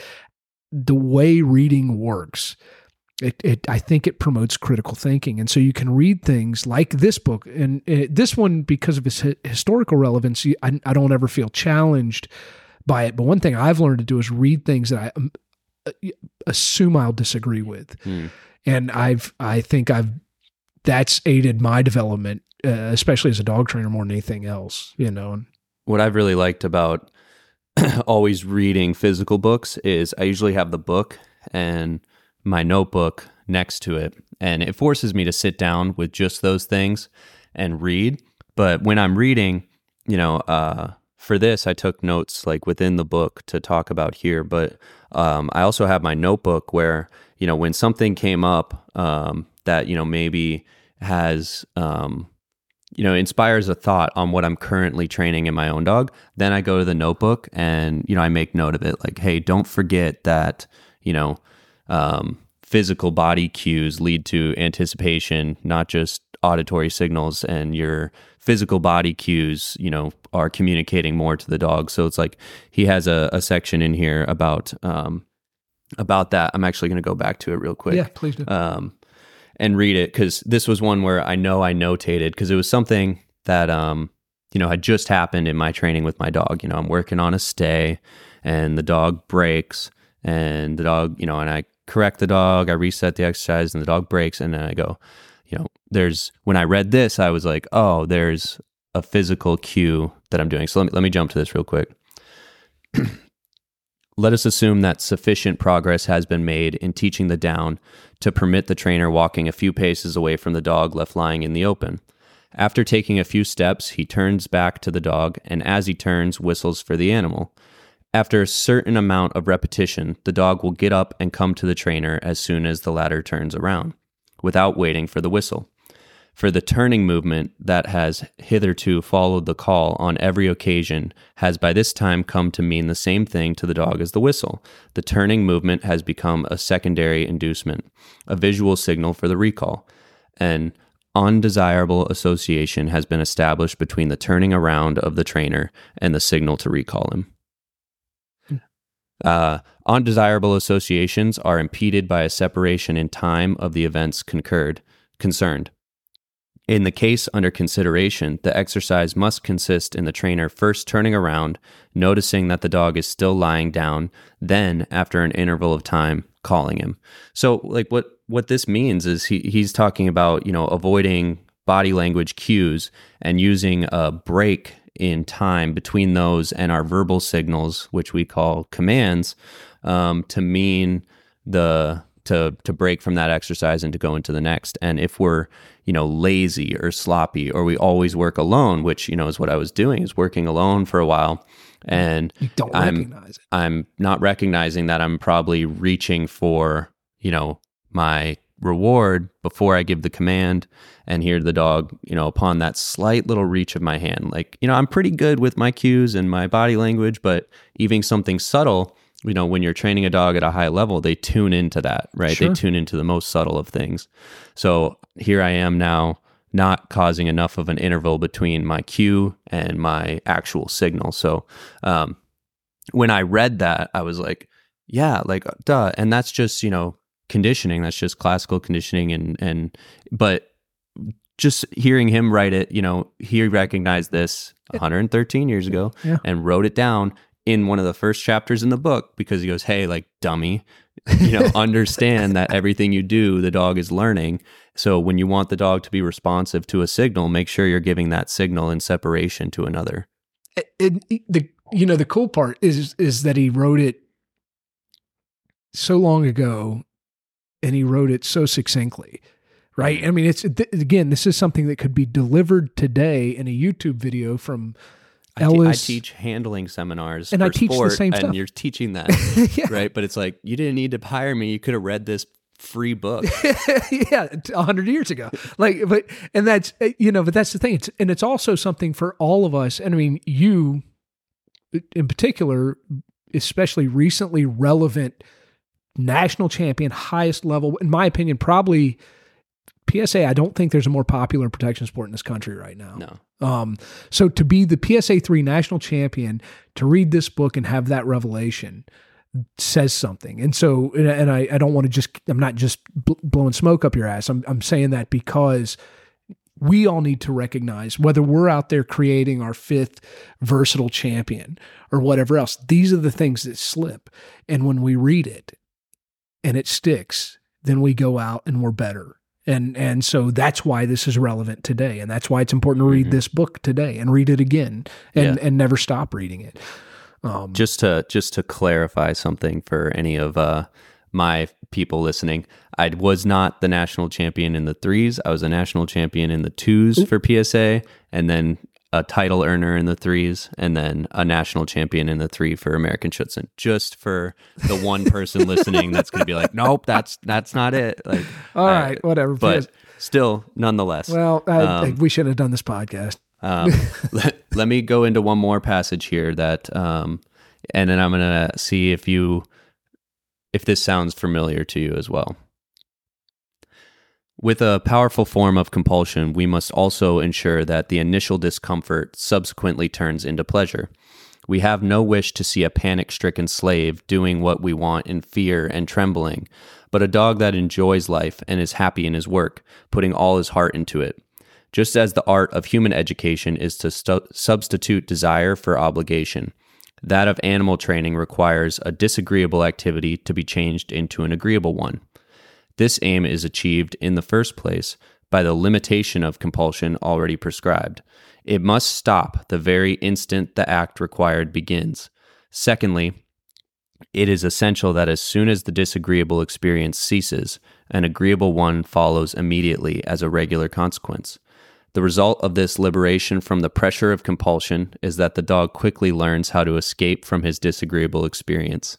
the way reading works. It, it, I think it promotes critical thinking, and so you can read things like this book, and it, this one because of its historical relevance. I, I don't ever feel challenged by it. But one thing I've learned to do is read things that I um, assume I'll disagree with. Hmm. And I've, I think I've, that's aided my development, uh, especially as a dog trainer more than anything else, you know. What I've really liked about always reading physical books is I usually have the book and my notebook next to it. And it forces me to sit down with just those things and read. But when I'm reading, you know, uh, for this, I took notes like within the book to talk about here, but um, I also have my notebook where, you know, when something came up um, that, you know, maybe has, um, you know, inspires a thought on what I'm currently training in my own dog, then I go to the notebook and, you know, I make note of it. Like, hey, don't forget that, you know, um, physical body cues lead to anticipation, not just auditory signals and your physical body cues, you know, are communicating more to the dog. So it's like he has a, a section in here about um, about that. I'm actually going to go back to it real quick. Yeah, please do. Um, and read it because this was one where I know I notated because it was something that um, you know had just happened in my training with my dog. You know, I'm working on a stay, and the dog breaks, and the dog, you know, and I correct the dog, I reset the exercise, and the dog breaks, and then I go, you know, there's when I read this, I was like, oh, there's a physical cue that I'm doing. So let me let me jump to this real quick. let us assume that sufficient progress has been made in teaching the down to permit the trainer walking a few paces away from the dog left lying in the open. After taking a few steps, he turns back to the dog and as he turns, whistles for the animal. After a certain amount of repetition, the dog will get up and come to the trainer as soon as the latter turns around without waiting for the whistle. For the turning movement that has hitherto followed the call on every occasion has by this time come to mean the same thing to the dog as the whistle. The turning movement has become a secondary inducement, a visual signal for the recall. An undesirable association has been established between the turning around of the trainer and the signal to recall him. Uh, undesirable associations are impeded by a separation in time of the events concurred, concerned. In the case under consideration, the exercise must consist in the trainer first turning around, noticing that the dog is still lying down, then, after an interval of time, calling him. So, like what what this means is he he's talking about you know avoiding body language cues and using a break in time between those and our verbal signals, which we call commands, um, to mean the to to break from that exercise and to go into the next. And if we're you know lazy or sloppy or we always work alone, which you know is what I was doing, is working alone for a while, and I'm. I'm not recognizing that I'm probably reaching for you know my reward before I give the command and hear the dog, you know, upon that slight little reach of my hand. Like, you know, I'm pretty good with my cues and my body language, but even something subtle, you know, when you're training a dog at a high level, they tune into that, right? Sure. They tune into the most subtle of things. So here I am now not causing enough of an interval between my cue and my actual signal. So um, when I read that, I was like, yeah, like duh. And that's just, you know, conditioning. That's just classical conditioning and and but just hearing him write it, you know, he recognized this 113 years ago Yeah. and wrote it down in one of the first chapters in the book because he goes, "Hey, like dummy, you know, understand that everything you do, the dog is learning. So when you want the dog to be responsive to a signal, make sure you're giving that signal in separation to another." it, it- the you know the cool part is is that he wrote it so long ago and he wrote it so succinctly right i mean it's th- again this is something that could be delivered today in a youtube video from I, te- I teach handling seminars And I teach the sport, same and stuff. you're teaching that, yeah, right? But it's like you didn't need to hire me. You could have read this free book. yeah, a hundred years ago. Like, but and that's uh, you know, but that's the thing. It's and it's also something for all of us. And I mean, you in particular, especially recently relevant national champion, highest level, in my opinion, probably PSA. I don't think there's a more popular protection sport in this country right now. No, Um, so to be the PSA three national champion, to read this book and have that revelation says something. And so, and, and I, I don't want to just, I'm not just blowing smoke up your ass. I'm, I'm saying that because we all need to recognize whether we're out there creating our fifth versatile champion or whatever else. These are the things that slip. And when we read it and it sticks, then we go out and we're better. And and so that's why this is relevant today, and that's why it's important to read Mhm. this book today and read it again, and Yeah. and never stop reading it. Um, just to just to clarify something for any of uh, my people listening, I was not the national champion in the threes. I was a national champion in the twos for PSA, and then a title earner in the threes, and then a national champion in the three for American Schutzhund. Just for the one person listening that's going to be like, nope, that's that's not it. Like, all I- right, whatever. but still, nonetheless, well, I, um, we should have done this podcast. um, let, let me go into one more passage here that, um, and then I'm going to see if you, if this sounds familiar to you as well. With a powerful form of compulsion, we must also ensure that the initial discomfort subsequently turns into pleasure. We have no wish to see a panic stricken slave doing what we want in fear and trembling, but a dog that enjoys life and is happy in his work, putting all his heart into it. Just as the art of human education is to stu- substitute desire for obligation, that of animal training requires a disagreeable activity to be changed into an agreeable one. This aim is achieved in the first place by the limitation of compulsion already prescribed. It must stop the very instant the act required begins. Secondly, it is essential that as soon as the disagreeable experience ceases, an agreeable one follows immediately as a regular consequence. The result of this liberation from the pressure of compulsion is that the dog quickly learns how to escape from his disagreeable experience,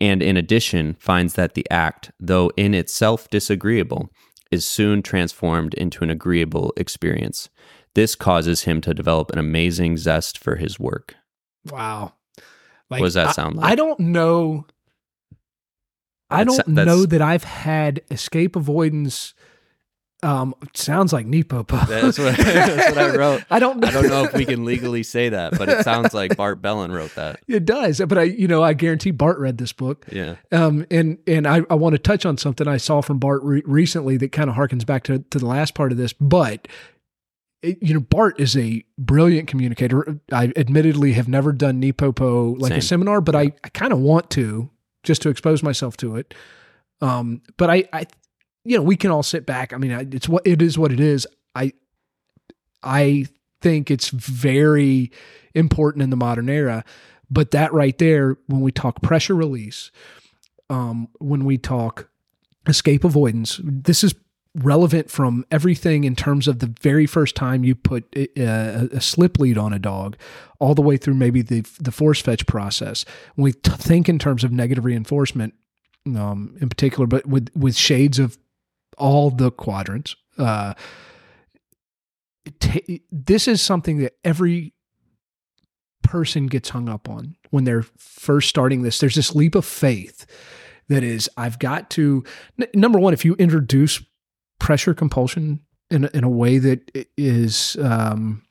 and in addition finds that the act, though in itself disagreeable, is soon transformed into an agreeable experience. This causes him to develop an amazing zest for his work. Wow. Like, what does that sound I, like? I don't know. I That's- don't that's- know that I've had escape avoidance. Um, sounds like Nepopo. That's what- that's what I wrote. I don't. I don't know if we can legally say that, but it sounds like Bart Bellon wrote that. It does, but I, you know, I guarantee Bart read this book. Yeah. Um, and and I, I want to touch on something I saw from Bart re- recently that kind of harkens back to to the last part of this. But it, you know, Bart is a brilliant communicator. I admittedly have never done Nepopo like Same. a seminar, but I, I kind of want to just to expose myself to it. Um, but I, I, you know, we can all sit back. I mean, it's what it is. What it is. I, I think it's very important in the modern era. But that right there, when we talk pressure release, um, when we talk escape avoidance, this is relevant from everything in terms of the very first time you put a, a, slip lead on a dog, all the way through maybe the the force fetch process. When we t- think in terms of negative reinforcement, um, in particular, but with with shades of all the quadrants. Uh, ta- this is something that every person gets hung up on when they're first starting this. There's this leap of faith that is, I've got to, n- number one, if you introduce pressure compulsion in, in a way that is is, um,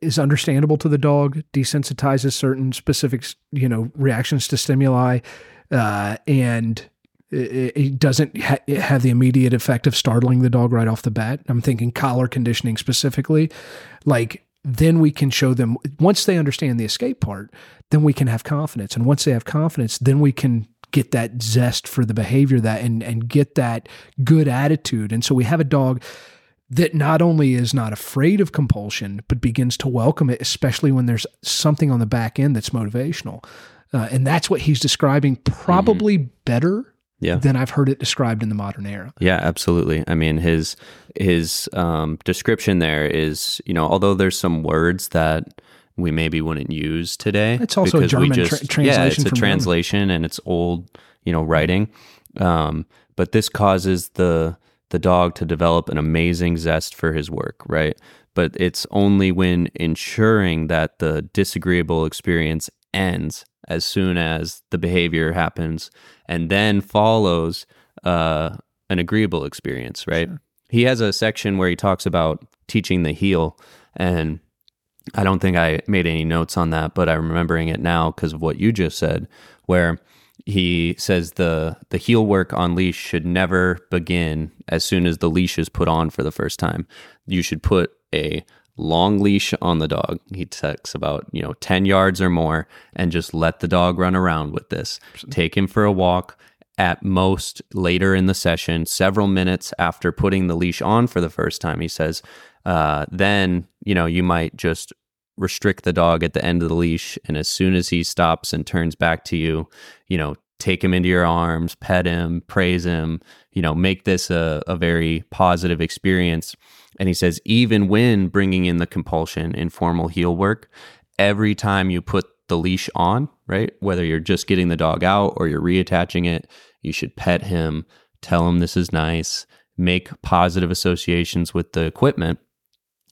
is understandable to the dog, desensitizes certain specific, you know, reactions to stimuli, uh, and it, it doesn't ha- have the immediate effect of startling the dog right off the bat. I'm thinking collar conditioning specifically. Like, then we can show them once they understand the escape part, then we can have confidence. And once they have confidence, then we can get that zest for the behavior that and and get that good attitude. And so we have a dog that not only is not afraid of compulsion, but begins to welcome it, especially when there's something on the back end that's motivational. Uh, and that's what he's describing probably better Yeah. than I've heard it described in the modern era. Yeah, absolutely. I mean, his his um, description there is, you know, although there's some words that we maybe wouldn't use today. It's also a German tra- Yeah, translation it's a German. translation and it's old, you know, writing. Um, but this causes the the dog to develop an amazing zest for his work, right? But it's only when ensuring that the disagreeable experience ends as soon as the behavior happens and then follows uh, an agreeable experience, right? He has a section where he talks about teaching the heel, and I don't think I made any notes on that, but I'm remembering it now because of what you just said, where he says the the heel work on leash should never begin as soon as the leash is put on for the first time. You should put a long leash on the dog. He talks about, you know, 10 yards or more and just let the dog run around with this. Take him for a walk at most later in the session, several minutes after putting the leash on for the first time, he says, uh, then, you know, you might just restrict the dog at the end of the leash. And as soon as he stops and turns back to you, you know, take him into your arms, pet him, praise him, you know, make this a, a very positive experience. And he says, even when bringing in the compulsion in formal heel work, every time you put the leash on, right? Whether you're just getting the dog out or you're reattaching it, you should pet him, tell him this is nice, make positive associations with the equipment.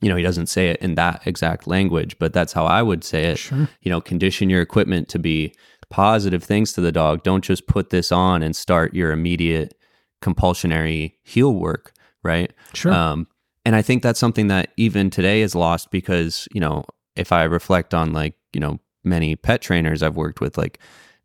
You know, he doesn't say it in that exact language, but that's how I would say it. Sure. You know, condition your equipment to be positive things to the dog. Don't just put this on and start your immediate compulsionary heel work, right? Sure. Um, and I think that's something that even today is lost because, you know, if I reflect on like, you know, many pet trainers I've worked with, like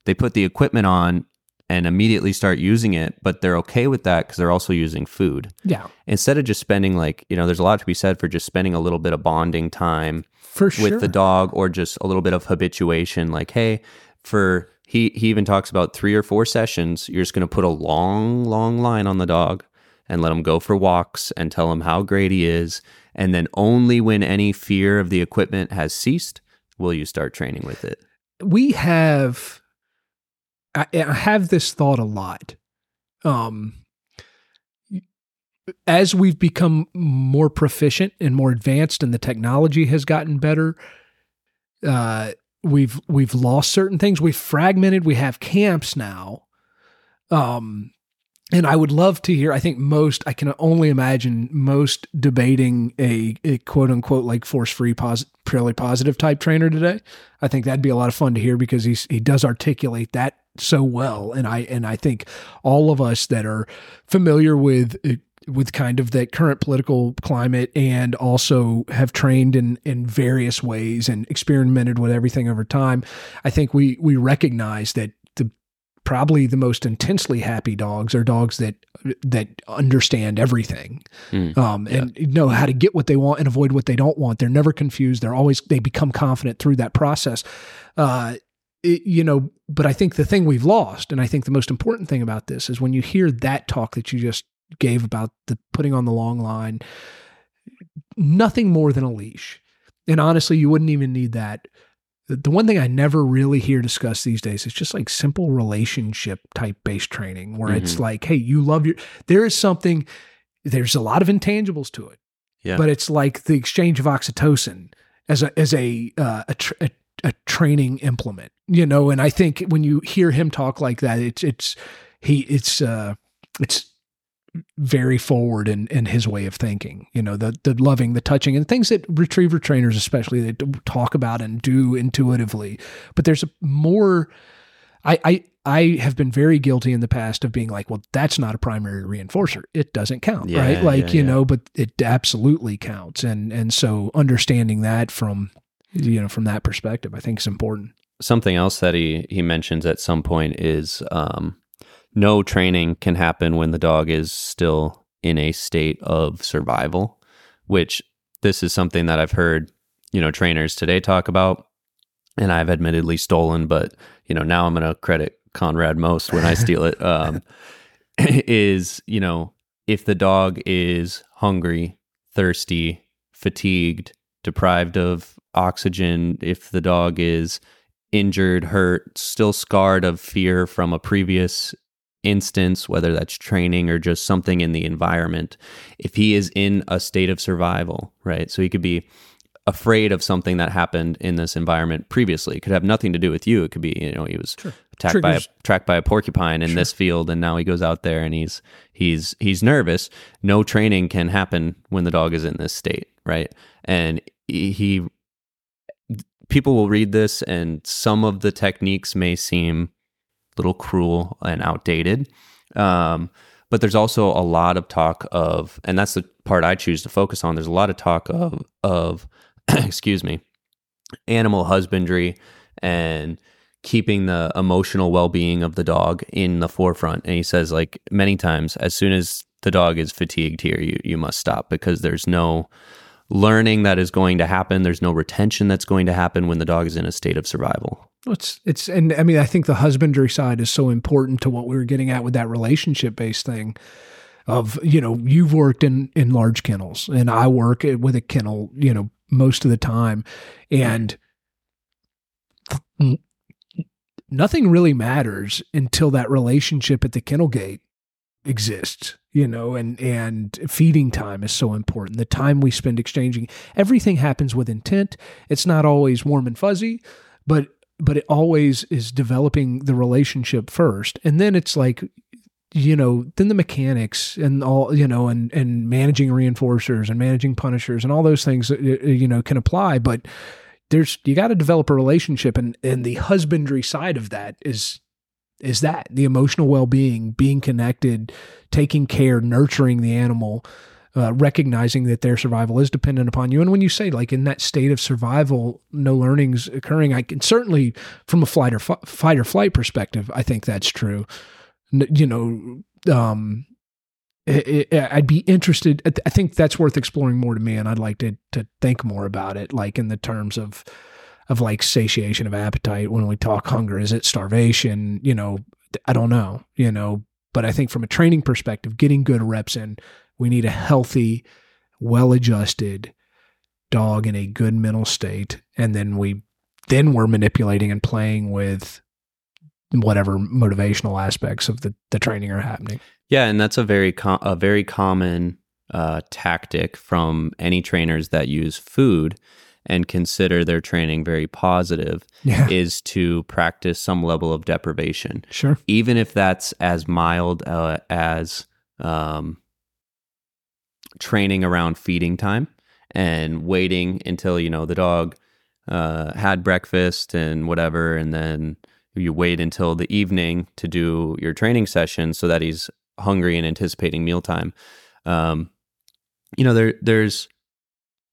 they put the equipment on and immediately start using it, but they're okay with that because they're also using food. yeah, Instead of just spending like, you know, there's a lot to be said for just spending a little bit of bonding time for sure. with the dog or just a little bit of habituation like hey for he he even talks about three or four sessions you're just going to put a long long line on the dog and let him go for walks and tell him how great he is. And then only when any fear of the equipment has ceased will you start training with it. We have I, I have this thought a lot. Um as we've become more proficient and more advanced and the technology has gotten better uh we've we've lost certain things. We've fragmented. We have camps now. Um and I would love to hear. I think Most, I can only imagine Most debating a, a quote unquote like force free, purely positive type trainer today. I think that'd be a lot of fun to hear because he's he does articulate that so well, and I and I think all of us that are familiar with uh, with kind of that current political climate and also have trained in in various ways and experimented with everything over time, I think we we recognize that probably the most intensely happy dogs are dogs that that understand everything mm, um, yeah. and know how to get what they want and avoid what they don't want. They're never confused. They're always they become confident through that process. Uh, it, you know, but I think the thing we've lost, and I think the most important thing about this is when you hear that talk that you just gave about the putting on the long line, nothing more than a leash. And honestly, you wouldn't even need that the one thing I never really hear discussed these days is just like simple relationship type based training where mm-hmm. it's like, hey, you love your, there is something, there's a lot of intangibles to it. Yeah. But it's like the exchange of oxytocin as a, as a, uh, a, a, a training implement, you know? And I think when you hear him talk like that, it's, it's, he, it's, uh, it's very forward in, in his way of thinking. You know, the the loving, the touching, and things that retriever trainers especially they talk about and do intuitively. But there's a more. I, I I have been very guilty in the past of being like, well, that's not a primary reinforcer. It doesn't count, yeah, right? Like, yeah, you yeah. know, but it absolutely counts. And and so understanding that from you know, from that perspective, I think is important. Something else that he he mentions at some point is um no training can happen when the dog is still in a state of survival, which this is something that I've heard, you know, trainers today talk about and I've admittedly stolen, but you know, now I'm going to credit Konrad Most when I steal it. Um, is, you know, if the dog is hungry, thirsty, fatigued, deprived of oxygen, if the dog is injured, hurt, still scarred of fear from a previous instance, whether that's training or just something in the environment, if he is in a state of survival, right? So he could be afraid of something that happened in this environment previously. It could have nothing to do with you. It could be, you know, he was sure. attacked Triggers. by a tracked by a porcupine in sure. this field and now he goes out there and he's he's he's nervous. No training can happen when the dog is in this state, right? And he, he people will read this and some of the techniques may seem little cruel and outdated. Um, but there's also a lot of talk of, and that's the part I choose to focus on. There's a lot of talk of, of excuse me, animal husbandry and keeping the emotional well-being of the dog in the forefront. And he says, like many times, as soon as the dog is fatigued here, you you must stop because there's no learning that is going to happen. There's no retention that's going to happen when the dog is in a state of survival. It's it's and I mean I think the husbandry side is so important to what we were getting at with that relationship based thing of you know you've worked in in large kennels and I work with a kennel you know most of the time and nothing really matters until that relationship at the kennel gate exists you know and and feeding time is so important. The time we spend exchanging everything happens with intent. It's not always warm and fuzzy but but it always is developing the relationship first. And then it's like you know then the mechanics and all you know and and managing reinforcers and managing punishers and all those things uh, uh, you know can apply. But there's you got to develop a relationship and and the husbandry side of that is is that the emotional well-being being connected taking care nurturing the animal uh, recognizing that their survival is dependent upon you. And when you say like in that state of survival, no learnings occurring, I can certainly from a flight or f- fight or flight perspective, I think that's true. N- you know, um, I'd be interested. I think that's worth exploring more to me, and I'd like to to think more about it, like in the terms of of like satiation of appetite. When we talk hunger, is it starvation? You know, I don't know. You know, but I think from a training perspective, getting good reps in we need a healthy, well adjusted dog in a good mental state. And then we, then we're manipulating and playing with whatever motivational aspects of the, the training are happening. Yeah. And that's a very, com- a very common uh, tactic from any trainers that use food. And consider their training very positive Yeah. is to practice some level of deprivation, Sure. even if that's as mild uh, as um, training around feeding time and waiting until you know the dog uh, had breakfast and whatever, and then you wait until the evening to do your training session so that he's hungry and anticipating mealtime. Um, you know, there there's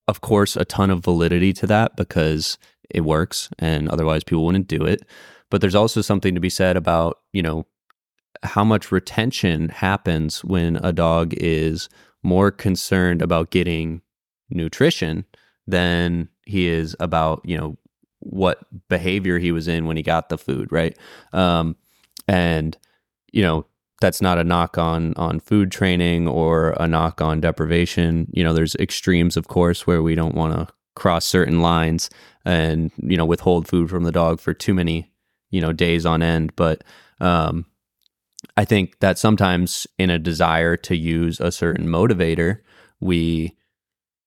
of course a ton of validity to that because it works, and otherwise people wouldn't do it. But there's also something to be said about you know how much retention happens when a dog is more concerned about getting nutrition than he is about you know what behavior he was in when he got the food right um and you know that's not a knock on on food training or a knock on deprivation. You know there's extremes of course where we don't want to cross certain lines and you know withhold food from the dog for too many you know days on end. But um i think that sometimes in a desire to use a certain motivator we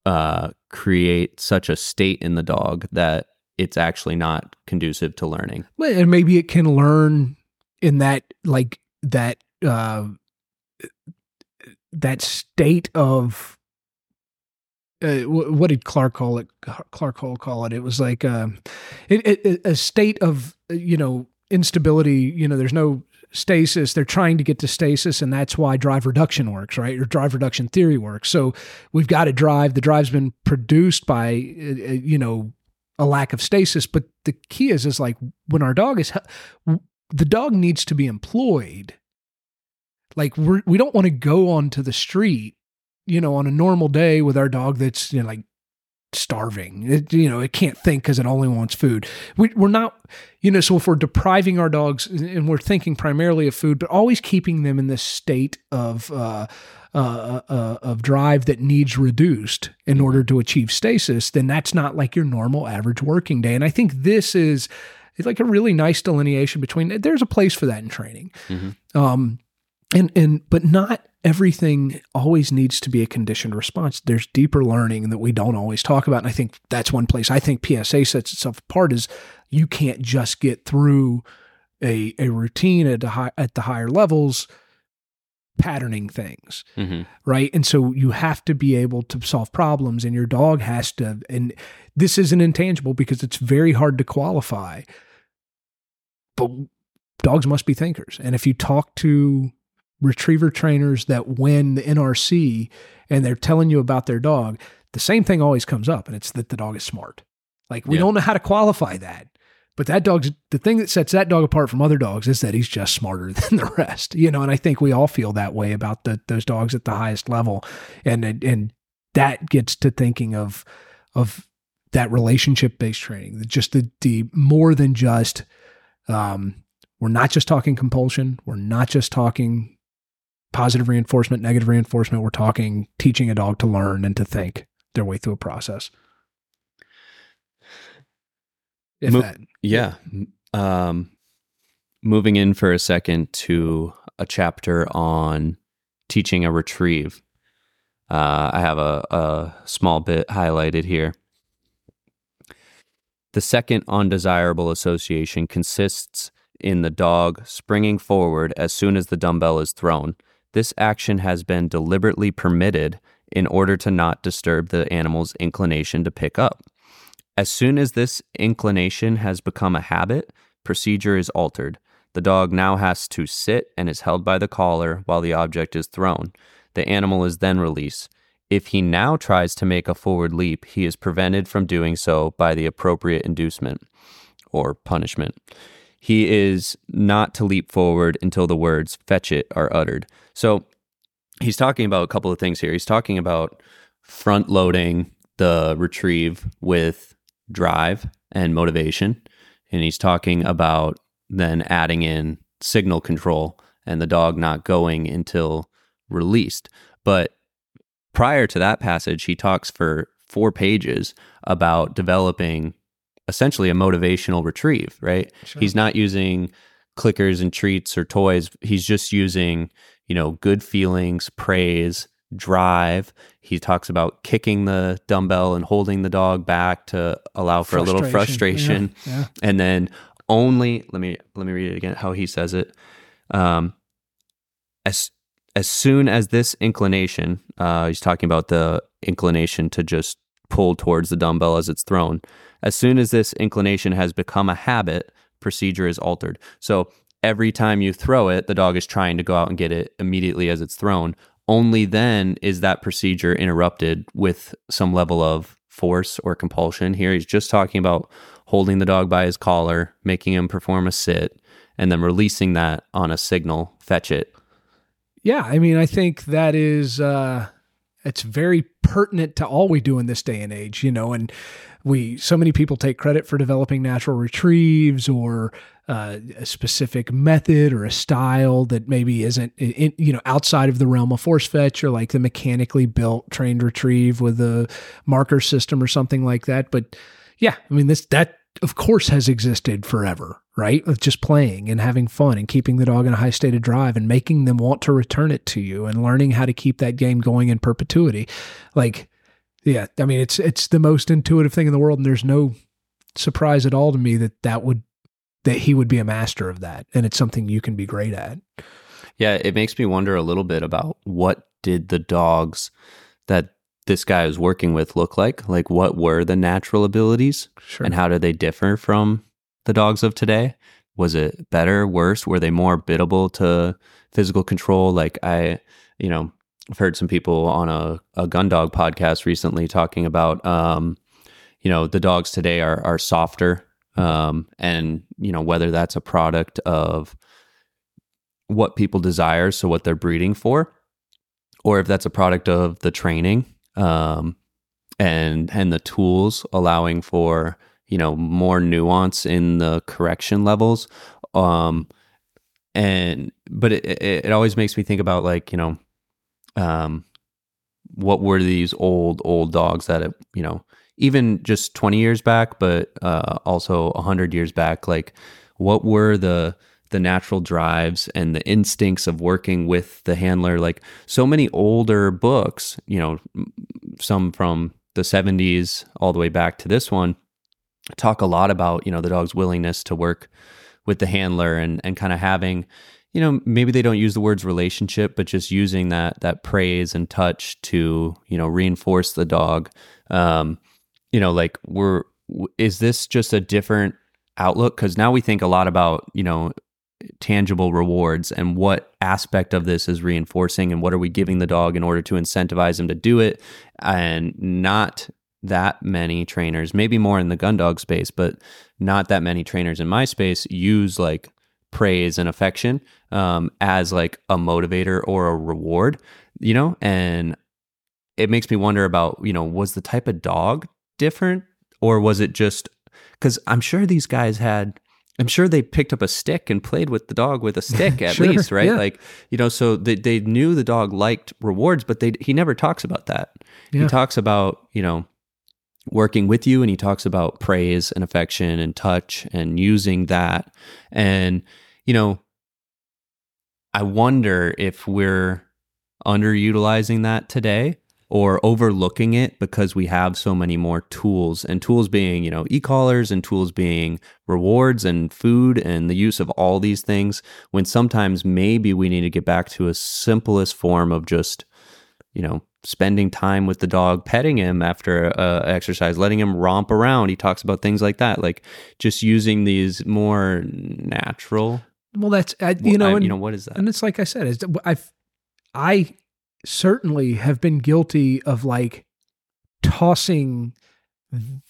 uh create such a state in the dog that it's actually not conducive to learning. And maybe it can learn in that like that uh that state of uh, what did Clark call it? Clark Hull call it. It was like it, a state of uh, you know instability. You know, there's no stasis. They're trying to get to stasis, and that's why drive reduction works, right? Or drive reduction theory works. So we've got a drive. The drive's been produced by uh, uh, you know a lack of stasis, but the key is is like when our dog is the dog needs to be employed. Like we're we don't want to go onto the street, you know, on a normal day with our dog that's you know, like starving. It, you know, it can't think because it only wants food. We, we're not, you know, so if we're depriving our dogs and we're thinking primarily of food, but always keeping them in this state of uh, uh, uh, of drive that needs reduced in order to achieve stasis, then that's not like your normal average working day. And I think this is it's like a really nice delineation between there's a place for that in training. Mhm. Um, and and but not everything always needs to be a conditioned response. There's deeper learning that we don't always talk about, and I think that's one place I think PSA sets itself apart is you can't just get through a a routine at a high, at the higher levels patterning things hmm right? And so you have to be able to solve problems and your dog has to and this isn't intangible because it's very hard to qualify but dogs must be thinkers. And if you talk to retriever trainers that win the NRC and they're telling you about their dog the same thing always comes up and it's that the dog is smart like we Yeah. don't know how to qualify that but that dog's the thing that sets that dog apart from other dogs is that he's just smarter than the rest, you know. And I think we all feel that way about the, those dogs at the highest level, and and that gets to thinking of of that relationship based training, just the the more than just um, we're not just talking compulsion, we're not just talking positive reinforcement, negative reinforcement. We're talking teaching a dog to learn and to think their way through a process. If Mo- that, Yeah. Um, moving in for a second to a chapter on teaching a retrieve. Uh, I have a, a small bit highlighted here. The second undesirable association consists in the dog springing forward as soon as the dumbbell is thrown. This action has been deliberately permitted in order to not disturb the animal's inclination to pick up. As soon as this inclination has become a habit, procedure is altered. The dog now has to sit and is held by the collar while the object is thrown. The animal is then released. If he now tries to make a forward leap, he is prevented from doing so by the appropriate inducement or punishment. He is not to leap forward until the words fetch it are uttered. So he's talking about a couple of things here. He's talking about front loading the retrieve with drive and motivation. And he's talking about then adding in signal control and the dog not going until released. But prior to that passage, he talks for four pages about developing essentially a motivational retrieve, right? Sure. He's not using clickers and treats or toys. He's just using, you know, good feelings, praise, drive. He talks about kicking the dumbbell and holding the dog back to allow for a little frustration. Yeah, yeah. And then only let me let me read it again how he says it. Um, as as soon as this inclination, uh, he's talking about the inclination to just pull towards the dumbbell as it's thrown. As soon as this inclination has become a habit, procedure is altered. So every time you throw it, the dog is trying to go out and get it immediately as it's thrown. Only then is that procedure interrupted with some level of force or compulsion. Here he's just talking about holding the dog by his collar, making him perform a sit, and then releasing that on a signal, fetch it. Yeah, I mean, I think that is uh it's very pertinent to all we do in this day and age, you know, and we so many people take credit for developing natural retrieves or uh, a specific method or a style that maybe isn't in, you know outside of the realm of force fetch or like the mechanically built trained retrieve with a marker system or something like that. But yeah i mean this that of course has existed forever right of just playing and having fun and keeping the dog in a high state of drive and making them want to return it to you and learning how to keep that game going in perpetuity like yeah, I mean it's it's the most intuitive thing in the world, and there's no surprise at all to me that that would that he would be a master of that, and it's something you can be great at. Yeah, it makes me wonder a little bit about what did the dogs that this guy was working with look like? Like, what were the natural abilities, sure. and how did they differ from the dogs of today? Was it better, worse? Were they more biddable to physical control? Like I, you know, I've heard some people on a, a gun dog podcast recently talking about, um, you know, the dogs today are, are softer. Um, and, you know, whether that's a product of what people desire, so what they're breeding for, or if that's a product of the training, um, and, and the tools allowing for, you know, more nuance in the correction levels. Um, and, but it, it, it always makes me think about like, you know, um, what were these old old dogs that it, you know even just 20 years back but uh, also 100 years back like what were the the natural drives and the instincts of working with the handler. Like so many older books you know some from the 70s all the way back to this one talk a lot about you know the dog's willingness to work with the handler and and kind of having you know maybe they don't use the words relationship but just using that that praise and touch to you know reinforce the dog. Um you know like we're is this just a different outlook? Because now we think a lot about you know tangible rewards and what aspect of this is reinforcing and what are we giving the dog in order to incentivize him to do it and not that many trainers maybe more in the gun dog space but not that many trainers in my space use like praise and affection um, as like a motivator or a reward, you know? And it makes me wonder about, you know, was the type of dog different or was it just because I'm sure these guys had I'm sure they picked up a stick and played with the dog with a stick at sure, least, right? Yeah. Like, you know, so they, they knew the dog liked rewards, but they he never talks about that. Yeah. He talks about, you know, working with you and he talks about praise and affection and touch and using that. And you know, I wonder if we're underutilizing that today or overlooking it because we have so many more tools and tools being, you know, e-collars and tools being rewards and food and the use of all these things when sometimes maybe we need to get back to a simplest form of just, you know, spending time with the dog, petting him after uh, exercise, letting him romp around. He talks about things like that, like just using these more natural well, that's I, you know, I, and, you know what is that? And it's like I said, I've I certainly have been guilty of like tossing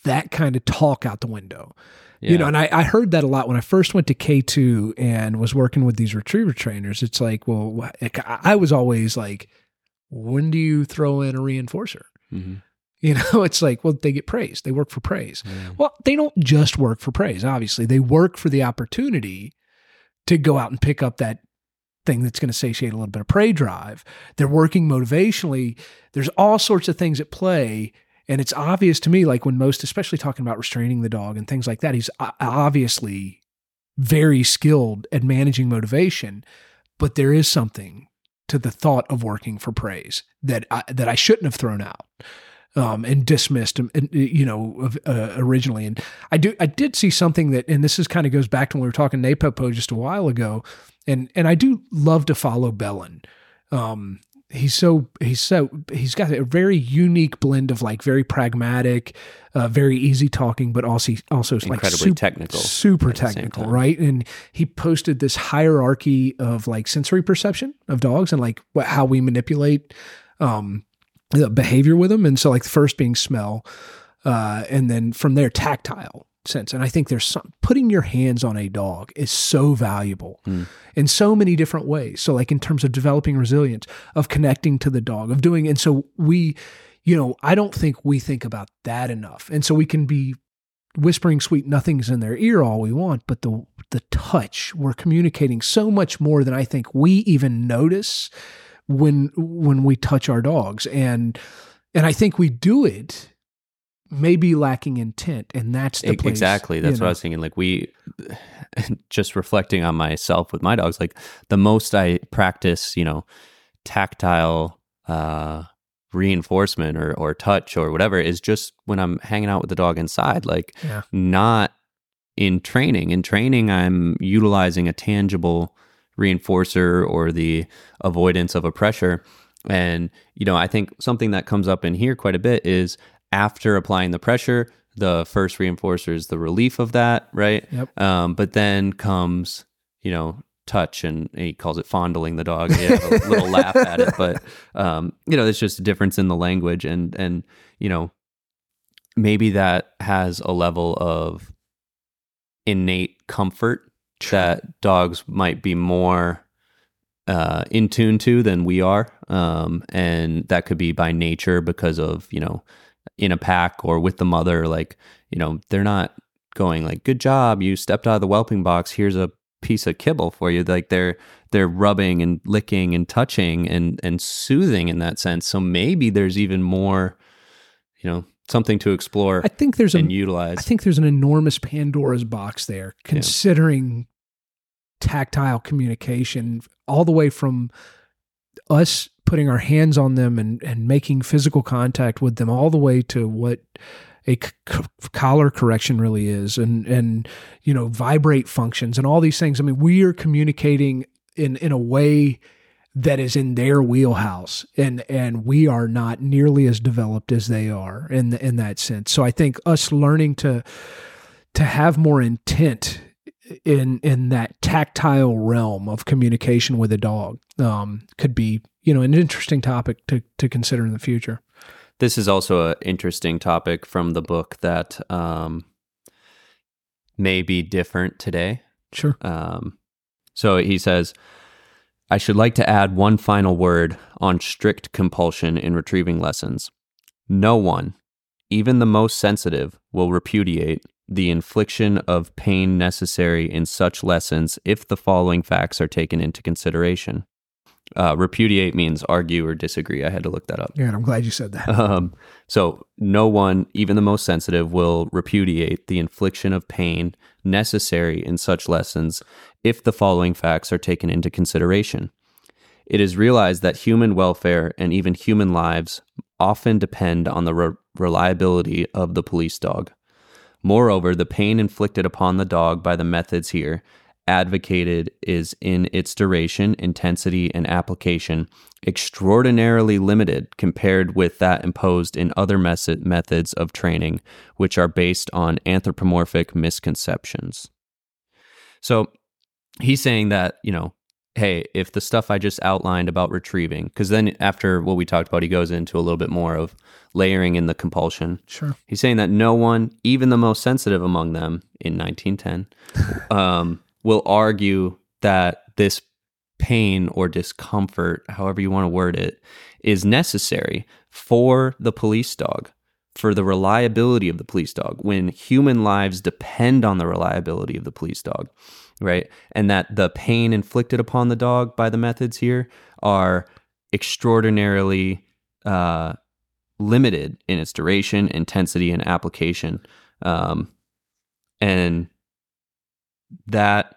that kind of talk out the window. Yeah. You know, and I, I heard that a lot when I first went to K2 and was working with these retriever trainers. It's like, well, I was always like, when do you throw in a reinforcer? Mm-hmm. You know, it's like, well, they get praise. They work for praise. Well, they don't just work for praise, obviously. They work for the opportunity to go out and pick up that thing that's going to satiate a little bit of prey drive. They're working motivationally. There's all sorts of things at play. And it's obvious to me, like when most, especially talking about restraining the dog and things like that, he's obviously very skilled at managing motivation. But there is something to the thought of working for praise that I, that I shouldn't have thrown out um, and dismissed, and, you know, uh, originally. And I do, I did see something that, and this is kind of goes back to when we were talking NePoPo just a while ago, and and I do love to follow Bellon. Um, he's so he's so he's got a very unique blend of like very pragmatic, uh, very easy talking, but also also incredibly like super, technical, super technical, right? And he posted this hierarchy of like sensory perception of dogs and like what, how we manipulate um, the behavior with them. And so like the first being smell, uh, and then from there tactile sense. And I think there's some putting your hands on a dog is so valuable mm. in so many different ways. So, like in terms of developing resilience, of connecting to the dog, of doing, and so we, you know, I don't think we think about that enough. And so we can be whispering sweet nothings in their ear all we want, but the the touch, we're communicating so much more than I think we even notice when when we touch our dogs. And and I think we do it may be lacking intent and that's the place, exactly that's what know. i was thinking like we just reflecting on myself with my dogs like the most i practice you know tactile uh reinforcement or or touch or whatever is just when i'm hanging out with the dog inside like yeah. not in training in training i'm utilizing a tangible reinforcer or the avoidance of a pressure and you know i think something that comes up in here quite a bit is after applying the pressure, the first reinforcer is the relief of that, right? Yep. Um, but then comes, you know, touch, and he calls it fondling the dog. He a little laugh at it, but um, you know, there's just a difference in the language, and and you know, maybe that has a level of innate comfort that dogs might be more uh, in tune to than we are, um, and that could be by nature because of you know in a pack or with the mother like you know they're not going like good job you stepped out of the whelping box. Here's a piece of kibble for you. Like they're they're rubbing and licking and touching and and soothing in that sense. So maybe there's even more you know something to explore i think there's and a, utilize. I think there's an enormous pandora's box there considering yeah. tactile communication all the way from us putting our hands on them and, and making physical contact with them all the way to what a collar correction really is and and you know vibrate functions and all these things. I mean we are communicating in in a way that is in their wheelhouse and and we are not nearly as developed as they are in in that sense. So i think us learning to to have more intent in in that tactile realm of communication with a dog um, could be you know an interesting topic to to consider in the future. This is also an interesting topic from the book that um, may be different today. Sure. Um, so he says, I should like to add one final word on strict compulsion in retrieving lessons. No one, even the most sensitive, will repudiate the infliction of pain necessary in such lessons if the following facts are taken into consideration. Uh, repudiate means argue or disagree. I had to look that up. Yeah, I'm glad you said that. Um, so, no one, even the most sensitive, will repudiate the infliction of pain necessary in such lessons if the following facts are taken into consideration. It is realized that human welfare and even human lives often depend on the re- reliability of the police dog. Moreover, the pain inflicted upon the dog by the methods here advocated is in its duration, intensity, and application extraordinarily limited compared with that imposed in other method, methods of training, which are based on anthropomorphic misconceptions. So he's saying that, you know, hey, if the stuff I just outlined about retrieving, because then after what we talked about, he goes into a little bit more of layering in the compulsion. Sure. He's saying that no one, even the most sensitive among them in 1910, um, will argue that this pain or discomfort, however you want to word it, is necessary for the police dog, for the reliability of the police dog, when human lives depend on the reliability of the police dog right? And that the pain inflicted upon the dog by the methods here are extraordinarily uh, limited in its duration, intensity, and application. Um, and that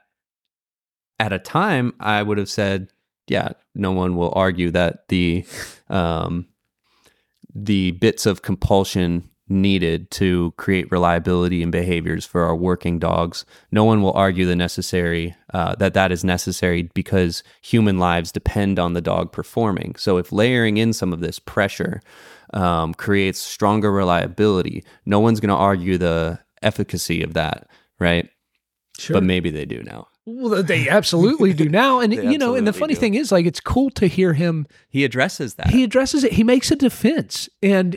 at a time, I would have said yeah, no one will argue that the um, the bits of compulsion needed to create reliability and behaviors for our working dogs. No one will argue the necessary uh, that that is necessary because human lives depend on the dog performing. So if layering in some of this pressure um, creates stronger reliability, no one's going to argue the efficacy of that, right? Sure. But maybe they do now. Well, they absolutely do now. And, you know, and the funny do. thing is, like, it's cool to hear him. He addresses that. He addresses it, he makes a defense. And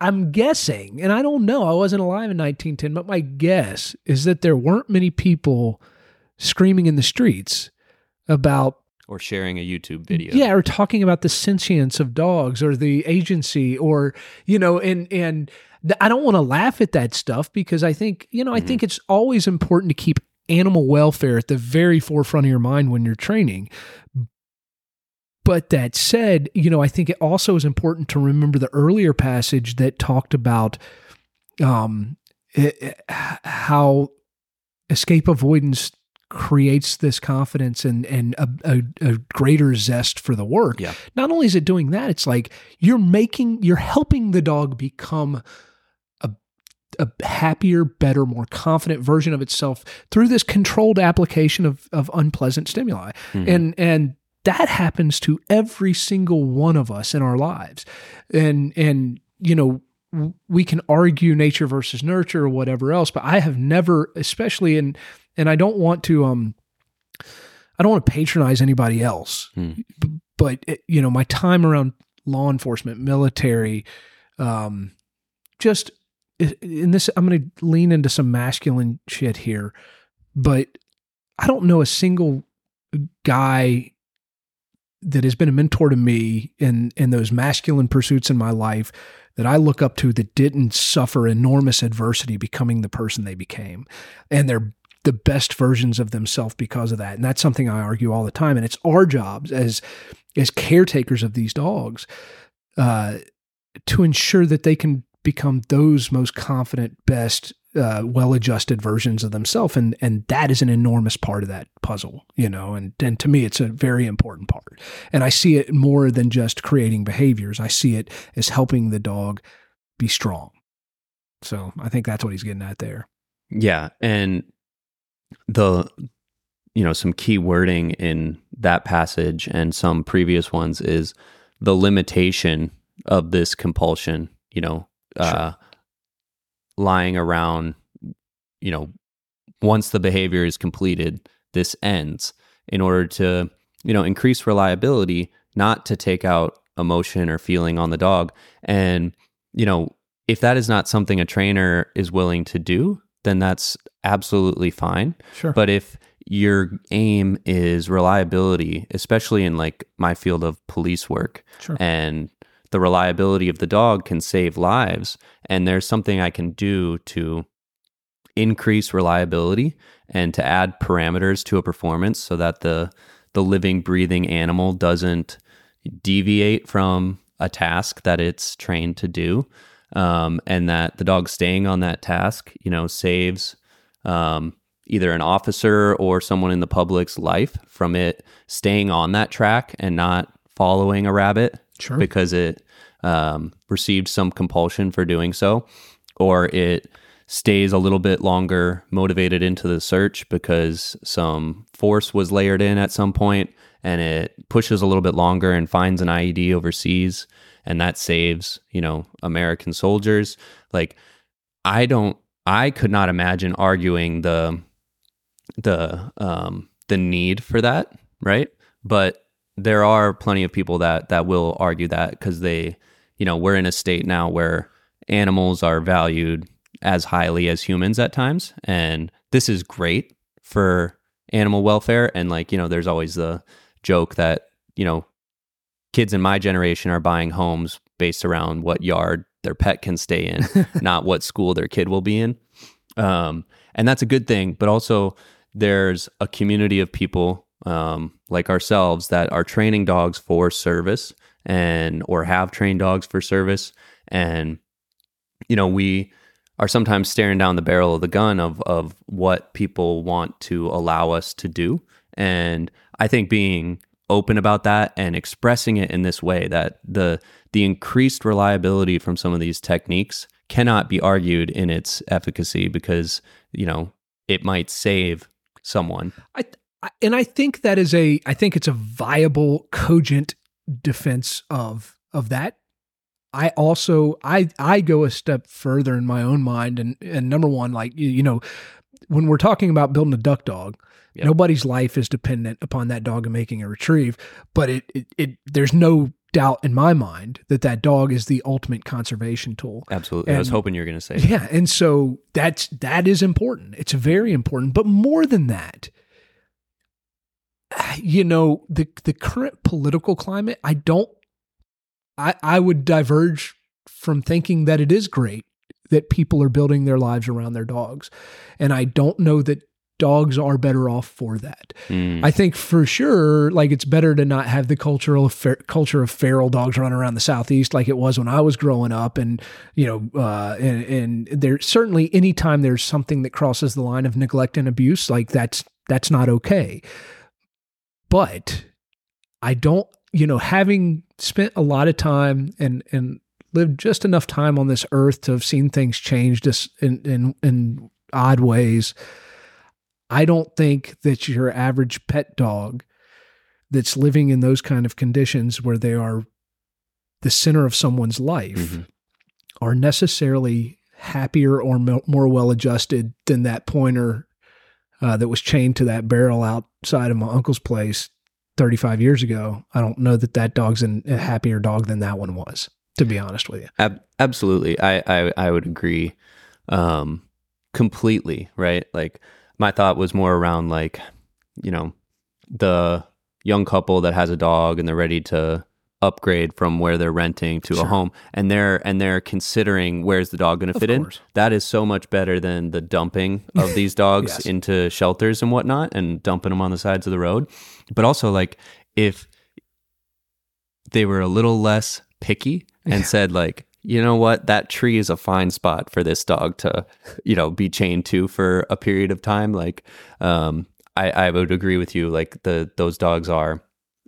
I'm guessing, and I don't know, I wasn't alive in 1910, but my guess is that there weren't many people screaming in the streets about or sharing a YouTube video. yeah or talking about the sentience of dogs or the agency or you know and and th- i don't want to laugh at that stuff because i think you know i mm-hmm. think it's always important to keep animal welfare at the very forefront of your mind when you're training but that said you know i think it also is important to remember the earlier passage that talked about um it, it- how escape avoidance creates this confidence and and a, a, a greater zest for the work. Yeah. Not only is it doing that, it's like you're making you're helping the dog become a a happier, better, more confident version of itself through this controlled application of of unpleasant stimuli. Mhm. And and that happens to every single one of us in our lives. And and you know we can argue nature versus nurture or whatever else, but I have never, especially in, and I don't want to, um, I don't want to patronize anybody else, Hmm. but it, you know, my time around law enforcement, military, um, just in this, I'm going to lean into some masculine shit here, but I don't know a single guy that has been a mentor to me in in those masculine pursuits in my life that I look up to that didn't suffer enormous adversity becoming the person they became. And they're the best versions of themselves because of that. And that's something I argue all the time. And it's our jobs as as caretakers of these dogs uh, to ensure that they can become those most confident, best, uh, well-adjusted versions of themselves, and and that is an enormous part of that puzzle, you know. And and to me, it's a very important part. And I see it more than just creating behaviors. I see it as helping the dog be strong. So I think that's what he's getting at there. Yeah, and the you know some key wording in that passage and some previous ones is the limitation of this compulsion. You know, uh, lying around. You know, once the behavior is completed, this ends. In order to you know increase reliability, not to take out emotion or feeling on the dog, and you know if that is not something a trainer is willing to do, then that's absolutely fine. Sure. But if your aim is reliability, especially in like my field of police work, Sure. and the reliability of the dog can save lives, and there's something I can do to increase reliability and to add parameters to a performance so that the the living breathing animal doesn't deviate from a task that it's trained to do um, and that the dog staying on that task you know saves um, either an officer or someone in the public's life from it staying on that track and not following a rabbit Sure. because it um, received some compulsion for doing so, or it stays a little bit longer motivated into the search because some force was layered in at some point and it pushes a little bit longer and finds an IED overseas and that saves, you know, American soldiers. Like I don't I could not imagine arguing the the um the need for that, right? But there are plenty of people that that will argue that because they, you know, we're in a state now where animals are valued as highly as humans at times, and this is great for animal welfare. And like, you know, there's always the joke that you know, kids in my generation are buying homes based around what yard their pet can stay in, not what school their kid will be in. Um, and that's a good thing. But also, there's a community of people um, like ourselves that are training dogs for service and or have trained dogs for service. And you know, we are sometimes staring down the barrel of the gun of of what people want to allow us to do. And I think being open about that and expressing it in this way that the the increased reliability from some of these techniques cannot be argued in its efficacy because you know it might save someone. I, and I think that is a I think it's a viable, cogent defense of of that. I also I I go a step further in my own mind and and number one like you, you know when we're talking about building a duck dog Yep. Nobody's life is dependent upon that dog and making a retrieve, but it, it, it there's no doubt in my mind that that dog is the ultimate conservation tool. Absolutely. And, I was hoping you were going to say that. Yeah, and so that's that is important. It's very important, but more than that, you know, the the current political climate, I don't I I would diverge from thinking that it is great that people are building their lives around their dogs. And I don't know that dogs are better off for that. Mm. I think for sure, like it's better to not have the cultural fer- culture of feral dogs running around the southeast like it was when I was growing up. And you know, uh, and, and there certainly anytime there's something that crosses the line of neglect and abuse, like that's that's not okay. But I don't, you know, having spent a lot of time and and lived just enough time on this earth to have seen things change just in in, in odd ways I don't think that your average pet dog that's living in those kind of conditions where they are the center of someone's life mm-hmm. are necessarily happier or more well adjusted than that pointer uh, that was chained to that barrel outside of my uncle's place 35 years ago. I don't know that that dog's an, a happier dog than that one was, to be honest with you. Ab- absolutely. I, I, I would agree um, completely, right? Like, my thought was more around like, you know, the young couple that has a dog and they're ready to upgrade from where they're renting to sure. a home and they're and they're considering where's the dog going to fit in that is so much better than the dumping of these dogs yes. into shelters and whatnot and dumping them on the sides of the road but also like if they were a little less picky and yeah. said like you know what, that tree is a fine spot for this dog to, you know, be chained to for a period of time. Like, um, I, I would agree with you. Like the those dogs are,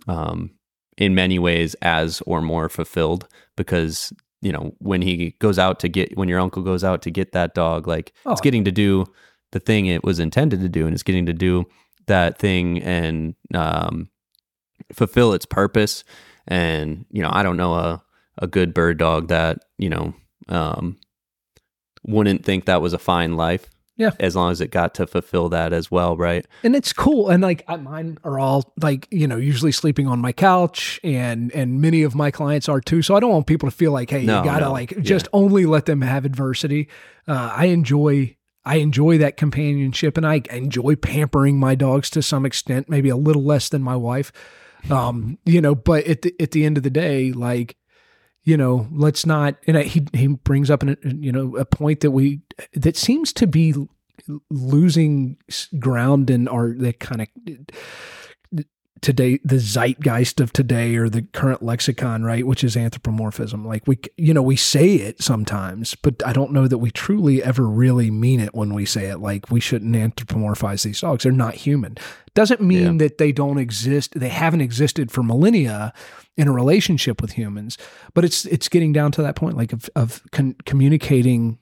um, in many ways as or more fulfilled because you know when he goes out to get when your uncle goes out to get that dog, like oh. it's getting to do the thing it was intended to do, and it's getting to do that thing and um, fulfill its purpose. And you know, I don't know a a good bird dog that you know um, wouldn't think that was a fine life. Yeah. As long as it got to fulfill that as well, right? And it's cool. And like mine are all like, you know, usually sleeping on my couch and and many of my clients are too. So I don't want people to feel like, hey, no, you gotta no. like just yeah. only let them have adversity. Uh, I enjoy I enjoy that companionship and I enjoy pampering my dogs to some extent, maybe a little less than my wife. Um, you know, but at the at the end of the day, like you know, let's not. And he he brings up an you know a point that we that seems to be losing ground in our that kind of today the zeitgeist of today or the current lexicon right which is anthropomorphism. Like we you know we say it sometimes but i don't know that we truly ever really mean it when we say it like we shouldn't anthropomorphize these dogs. They're not human. Doesn't mean yeah. that they don't exist they haven't existed for millennia in a relationship with humans but it's it's getting down to that point like of, of con- communicating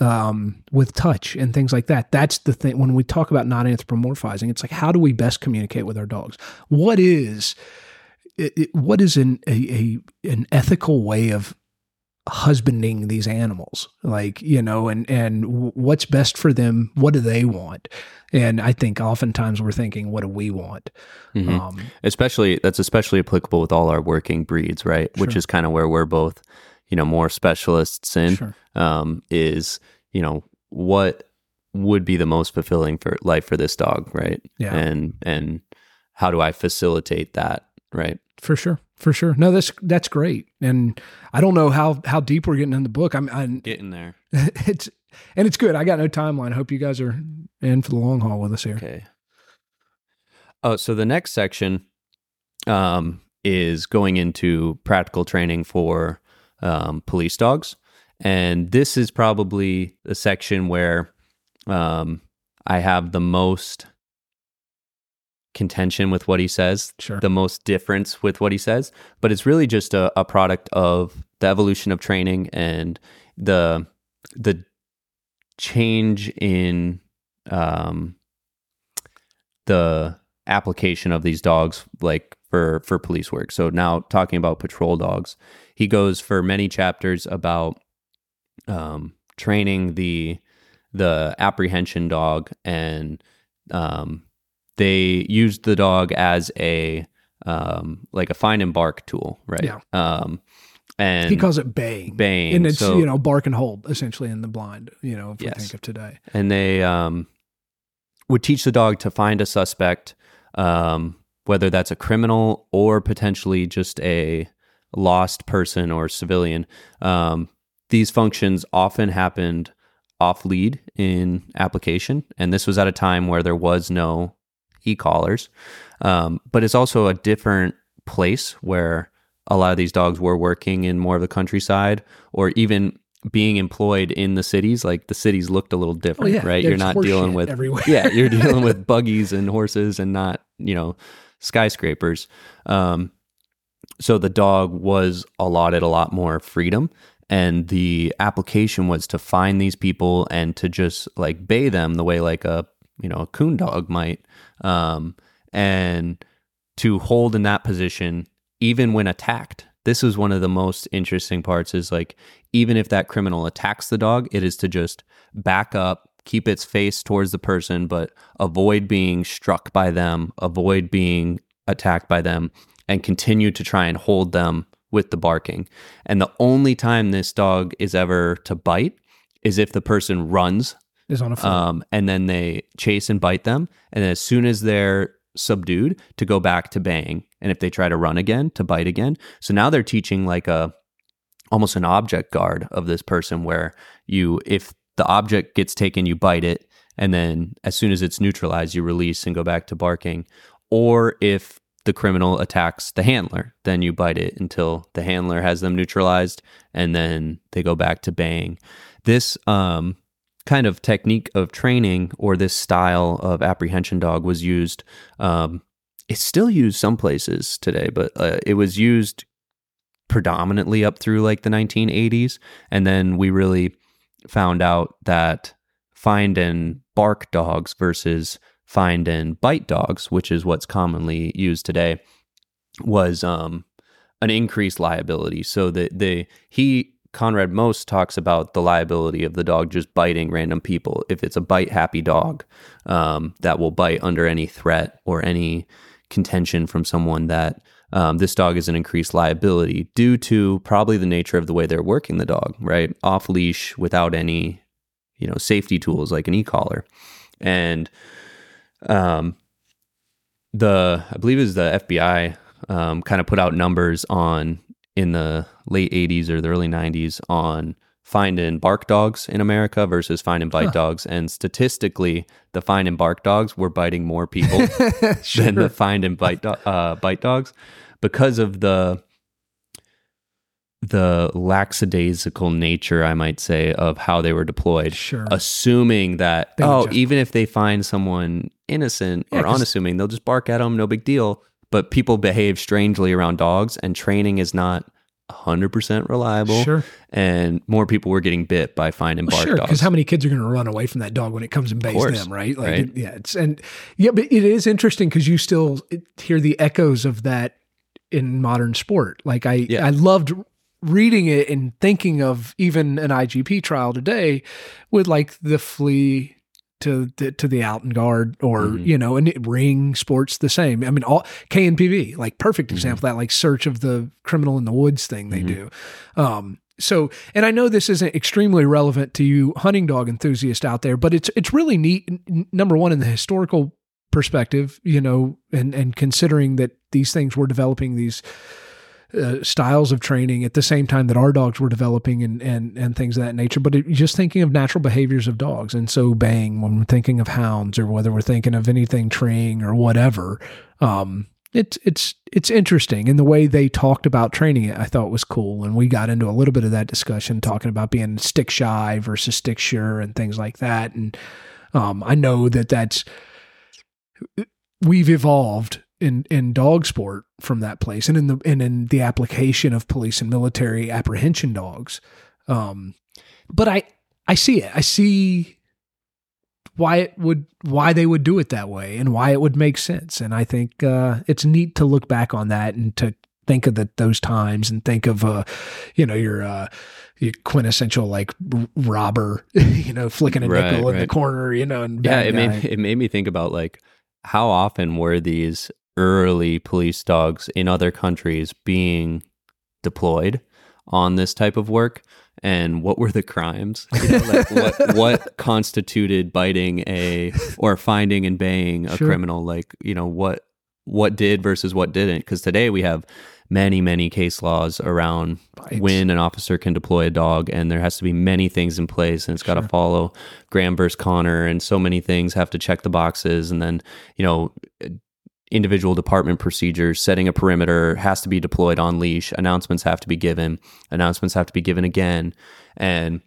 um, with touch and things like that. That's the thing. When we talk about not anthropomorphizing, it's like how do we best communicate with our dogs? What is it, it, what is an a, a an ethical way of husbanding these animals? Like you know, and and what's best for them? What do they want? And I think oftentimes we're thinking, what do we want? Mm-hmm. Um, especially that's especially applicable with all our working breeds, right? Sure. Which is kind of where we're both you know more specialists in sure. um, is you know what would be the most fulfilling for life for this dog right? Yeah. And and how do i facilitate that right? For sure. For sure. No that's that's great. And i don't know how how deep we're getting in the book. I'm, I'm getting there. it's and it's good. I got no timeline. I hope you guys are in for the long haul with us here. Okay. Oh so the next section um is going into practical training for um, police dogs. And this is probably the section where um, I have the most contention with what he says, Sure. the most difference with what he says, but it's really just a, a product of the evolution of training and the the change in um, the application of these dogs, like for for police work. So now talking about patrol dogs, he goes for many chapters about um, training the the apprehension dog and um, they used the dog as a um, like a find and bark tool, right? Yeah. Um, and he calls it baying. baying. and it's so, you know bark and hold essentially in the blind. You know, if Yes. we think of today. and they um, would teach the dog to find a suspect, um, whether that's a criminal or potentially just a lost person or civilian. Um, these functions often happened off lead in application, and this was at a time where there was no e-collars. Um, but it's also a different place where a lot of these dogs were working in more of the countryside or even being employed in the cities. Like the cities looked a little different, Oh, yeah, right? You're not dealing with everywhere. yeah, you're dealing with buggies and horses and not you know skyscrapers. Um, so the dog was allotted a lot more freedom and the application was to find these people and to just like bay them the way like a you know a coon dog might um, and to hold in that position even when attacked this is one of the most interesting parts is like even if that criminal attacks the dog it is to just back up keep its face towards the person but avoid being struck by them avoid being attacked by them and continue to try and hold them with the barking and the only time this dog is ever to bite is if the person runs Is on a foot. um, and then they chase and bite them. And as soon as they're subdued, to go back to baying. And if they try to run again, to bite again. So now they're teaching like a almost an object guard of this person where you, if the object gets taken, you bite it. And then as soon as it's neutralized, you release and go back to barking. Or if the criminal attacks the handler, then you bite it until the handler has them neutralized and then they go back to baying. This um, kind of technique of training or this style of apprehension dog was used. Um, it's still used some places today, but uh, it was used predominantly up through like the 1980s. And then we really found out that find and bark dogs versus find and bite dogs, which is what's commonly used today, was um, an increased liability. So the the he Konrad Most talks about the liability of the dog just biting random people. If it's a bite happy dog um, that will bite under any threat or any contention from someone, that um, this dog is an increased liability due to probably the nature of the way they're working the dog, right? Off leash without any, you know, safety tools like an e collar. And um, the, I believe it was the FBI um, kind of put out numbers on in the late 80s or the early 90s on find and bark dogs in America versus find and bite Huh. dogs. And statistically, the find and bark dogs were biting more people than the find and bite, do- uh, bite dogs because of the the lackadaisical nature, I might say, of how they were deployed. Sure. Assuming that, They oh, even if they find someone innocent Yeah, or unassuming, they'll just bark at them, no big deal. But people behave strangely around dogs, and training is not 100% reliable. Sure. And more people were getting bit by find and Well, bark sure, dogs. because how many kids are going to run away from that dog when it comes and bays course, them, right? Like, right? it- yeah, it's and yeah, but it is interesting because you still hear the echoes of that in modern sport. Like I, Yeah. I loved reading it and thinking of even an IGP trial today with like the flea to the, to the out and guard or Mhm. you know and ring sports the same i mean all KNPV like perfect Mm-hmm. example that like search of the criminal in the woods thing they Mhm. do um so and i know this isn't extremely relevant to you hunting dog enthusiast out there but it's it's really neat n- number one in the historical perspective you know and and considering that these things were developing these uh, styles of training at the same time that our dogs were developing and and and things of that nature. But it, just thinking of natural behaviors of dogs, and so bang when we're thinking of hounds or whether we're thinking of anything treeing or whatever. Um, it's it's it's interesting and the way they talked about training it. I thought was cool, and we got into a little bit of that discussion talking about being stick shy versus stick sure and things like that. And um, I know that that's we've evolved in in dog sport from that place and in the and in the application of police and military apprehension dogs. Um but i i see it. I see why it would why they would do it that way and why it would make sense. And i think uh it's neat to look back on that and to think of the, those times and think of uh you know your uh your quintessential like r- robber you know flicking a Right, nickel in the corner you know and yeah it made guy. me, it made me think about like how often were these early police dogs in other countries being deployed on this type of work? And what were the crimes? You know, like what what constituted biting a or finding and baying a Sure. criminal? Like you know what what did versus what didn't because today we have many many case laws around Bites. when an officer can deploy a dog and there has to be many things in place and it's got to Sure. follow graham versus connor and so many things have to check the boxes and then you know individual department procedures setting a perimeter has to be deployed on leash announcements have to be given announcements have to be given again and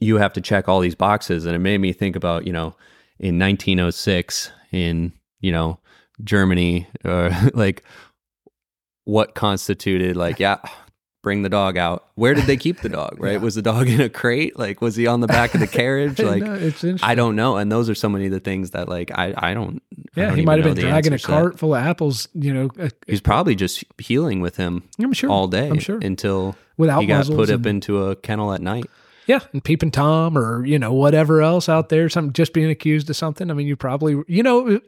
you have to check all these boxes and it made me think about you know in 1906 in you know germany or like what constituted like yeah bring the dog out. Where did they keep the dog right? Yeah. was the dog in a crate? Like was he on the back of the carriage? Like No, it's interesting. i don't know and those are so many of the things that like i i don't I Yeah, don't he might have been dragging a answers to that. cart full of apples, you know, uh, he's probably just heeling with him I'm sure. all day I'm sure. until without he got put and, up into a kennel at night yeah, and peeping tom or you know whatever else out there, some just being accused of something. I mean, you probably you know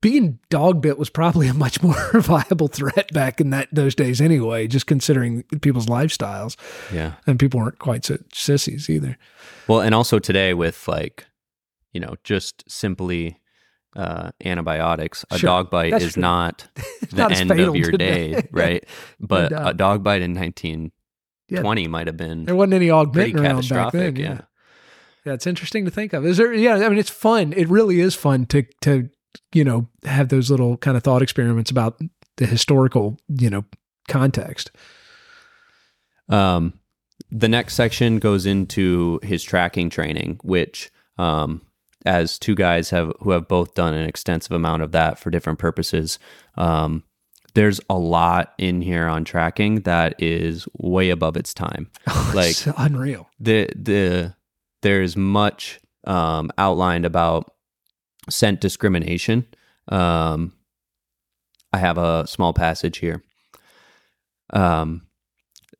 being dog bit was probably a much more viable threat back in that those days anyway. Just considering people's lifestyles, yeah and people weren't quite so sissies either. Well, and also today with like, you know, just simply uh, antibiotics, a Sure, dog bite that's is true. not the not end of your today. day, right? But a dog bite in 1920 might have been There wasn't any augmentin around back catastrophic. then. Yeah. yeah. Yeah, it's interesting to think of. Is there? Yeah, I mean, it's fun. It really is fun to to you know have those little kind of thought experiments about the historical you know context. Um, the next section goes into his tracking training, which, um, as two guys have who have both done an extensive amount of that for different purposes, um, there's a lot in here on tracking that is way above its time. Like- it's unreal. the the there's much um, outlined about scent discrimination. Um, I have a small passage here. Um,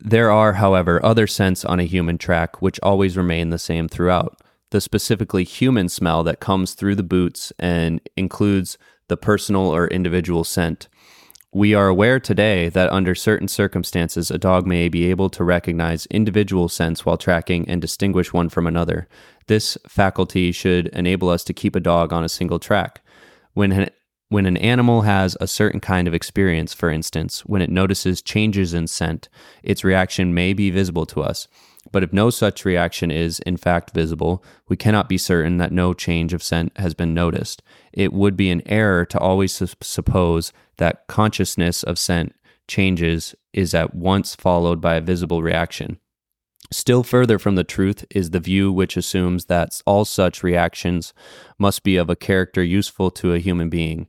there are, however, other scents on a human track which always remain the same throughout. The specifically human smell that comes through the boots and includes the personal or individual scent. We are aware today that under certain circumstances, a dog may be able to recognize individual scents while tracking and distinguish one from another. This faculty should enable us to keep a dog on a single track. When an, when an animal has a certain kind of experience, for instance, when it notices changes in scent, its reaction may be visible to us. But if no such reaction is, in fact, visible, we cannot be certain that no change of scent has been noticed. It would be an error to always sus- suppose that consciousness of scent changes is at once followed by a visible reaction. Still further from the truth is the view which assumes that all such reactions must be of a character useful to a human being.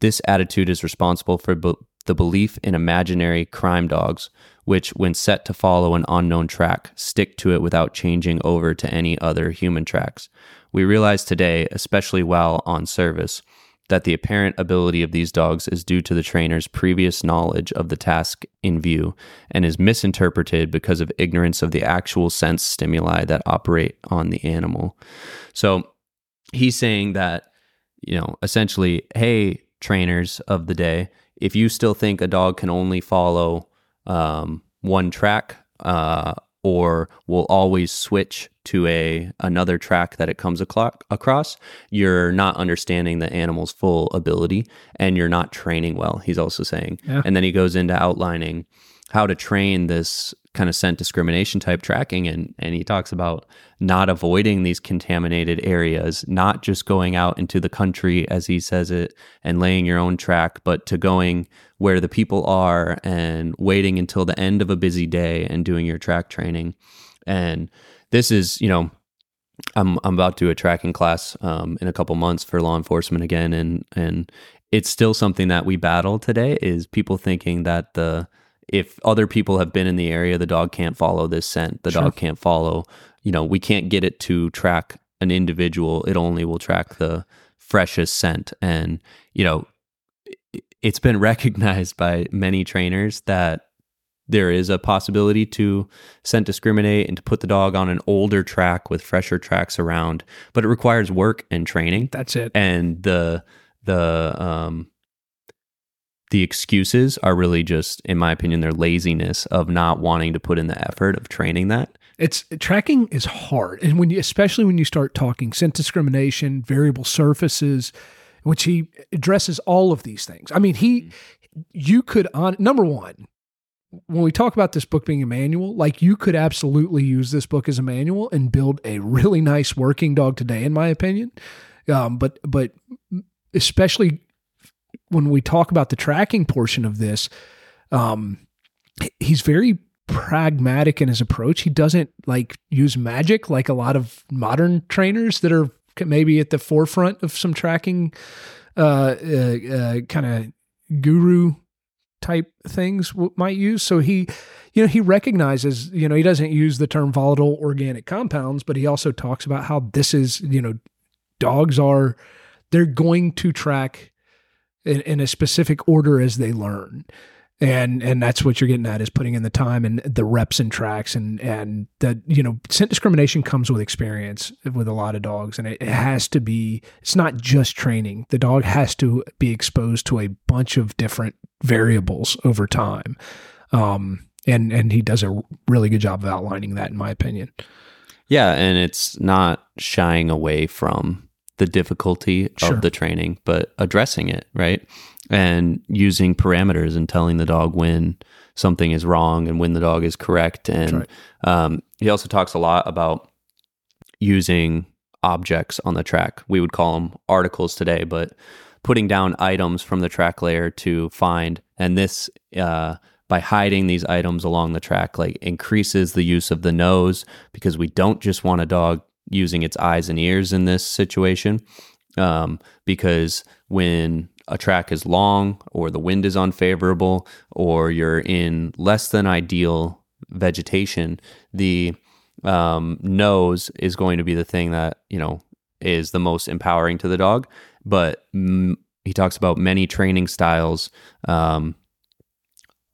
This attitude is responsible for be- the belief in imaginary crime dogs, which, when set to follow an unknown track, stick to it without changing over to any other human tracks. We realize today, especially while on service, that the apparent ability of these dogs is due to the trainer's previous knowledge of the task in view and is misinterpreted because of ignorance of the actual sense stimuli that operate on the animal. So he's saying that, you know, essentially, hey, trainers of the day, if you still think a dog can only follow um, one track uh, or will always switch to a another track that it comes across, you're not understanding the animal's full ability and you're not training well. He's also saying, Yeah. and then he goes into outlining how to train this kind of scent discrimination type tracking and and he talks about not avoiding these contaminated areas not just going out into the country as he says it and laying your own track but to going where the people are and waiting until the end of a busy day and doing your track training. And this is you know I'm I'm about to do a tracking class um, in a couple months for law enforcement again, and and it's still something that we battle today is people thinking that the if other people have been in the area the dog can't follow this scent the Sure. dog can't follow you know we can't get it to track an individual it only will track the freshest scent and you know it's been recognized by many trainers that there is a possibility to scent discriminate and to put the dog on an older track with fresher tracks around but it requires work and training That's it. and the the um the excuses are really just in my opinion their laziness of not wanting to put in the effort of training that It's tracking is hard, and when you, especially when you start talking scent discrimination, variable surfaces, which he addresses all of these things. I mean, he, you could on number one, when we talk about this book being a manual, like you could absolutely use this book as a manual and build a really nice working dog today, in my opinion. Um, but but especially when we talk about the tracking portion of this, um, he's very pragmatic in his approach. He doesn't like use magic like a lot of modern trainers that are maybe at the forefront of some tracking uh, uh, uh kind of guru type things w- might use. So he, you know, he recognizes, you know, he doesn't use the term volatile organic compounds, but he also talks about how this is, you know, dogs are they're going to track in, in a specific order as they learn. And and that's what you're getting at is putting in the time and the reps and tracks and and that you know scent discrimination comes with experience with a lot of dogs and it, it has to be it's not just training. The dog has to be exposed to a bunch of different variables over time. Um and and he does a really good job of outlining that in my opinion. Yeah and it's not shying away from the difficulty Sure. of the training but addressing it right and using parameters and telling the dog when something is wrong and when the dog is correct and right. um, he also talks a lot about using objects on the track we would call them articles today but putting down items from the track layer to find and this uh, by hiding these items along the track like increases the use of the nose because we don't just want a dog using its eyes and ears in this situation um, because when a track is long or the wind is unfavorable or you're in less than ideal vegetation the um, nose is going to be the thing that you know is the most empowering to the dog. But mm, he talks about many training styles um,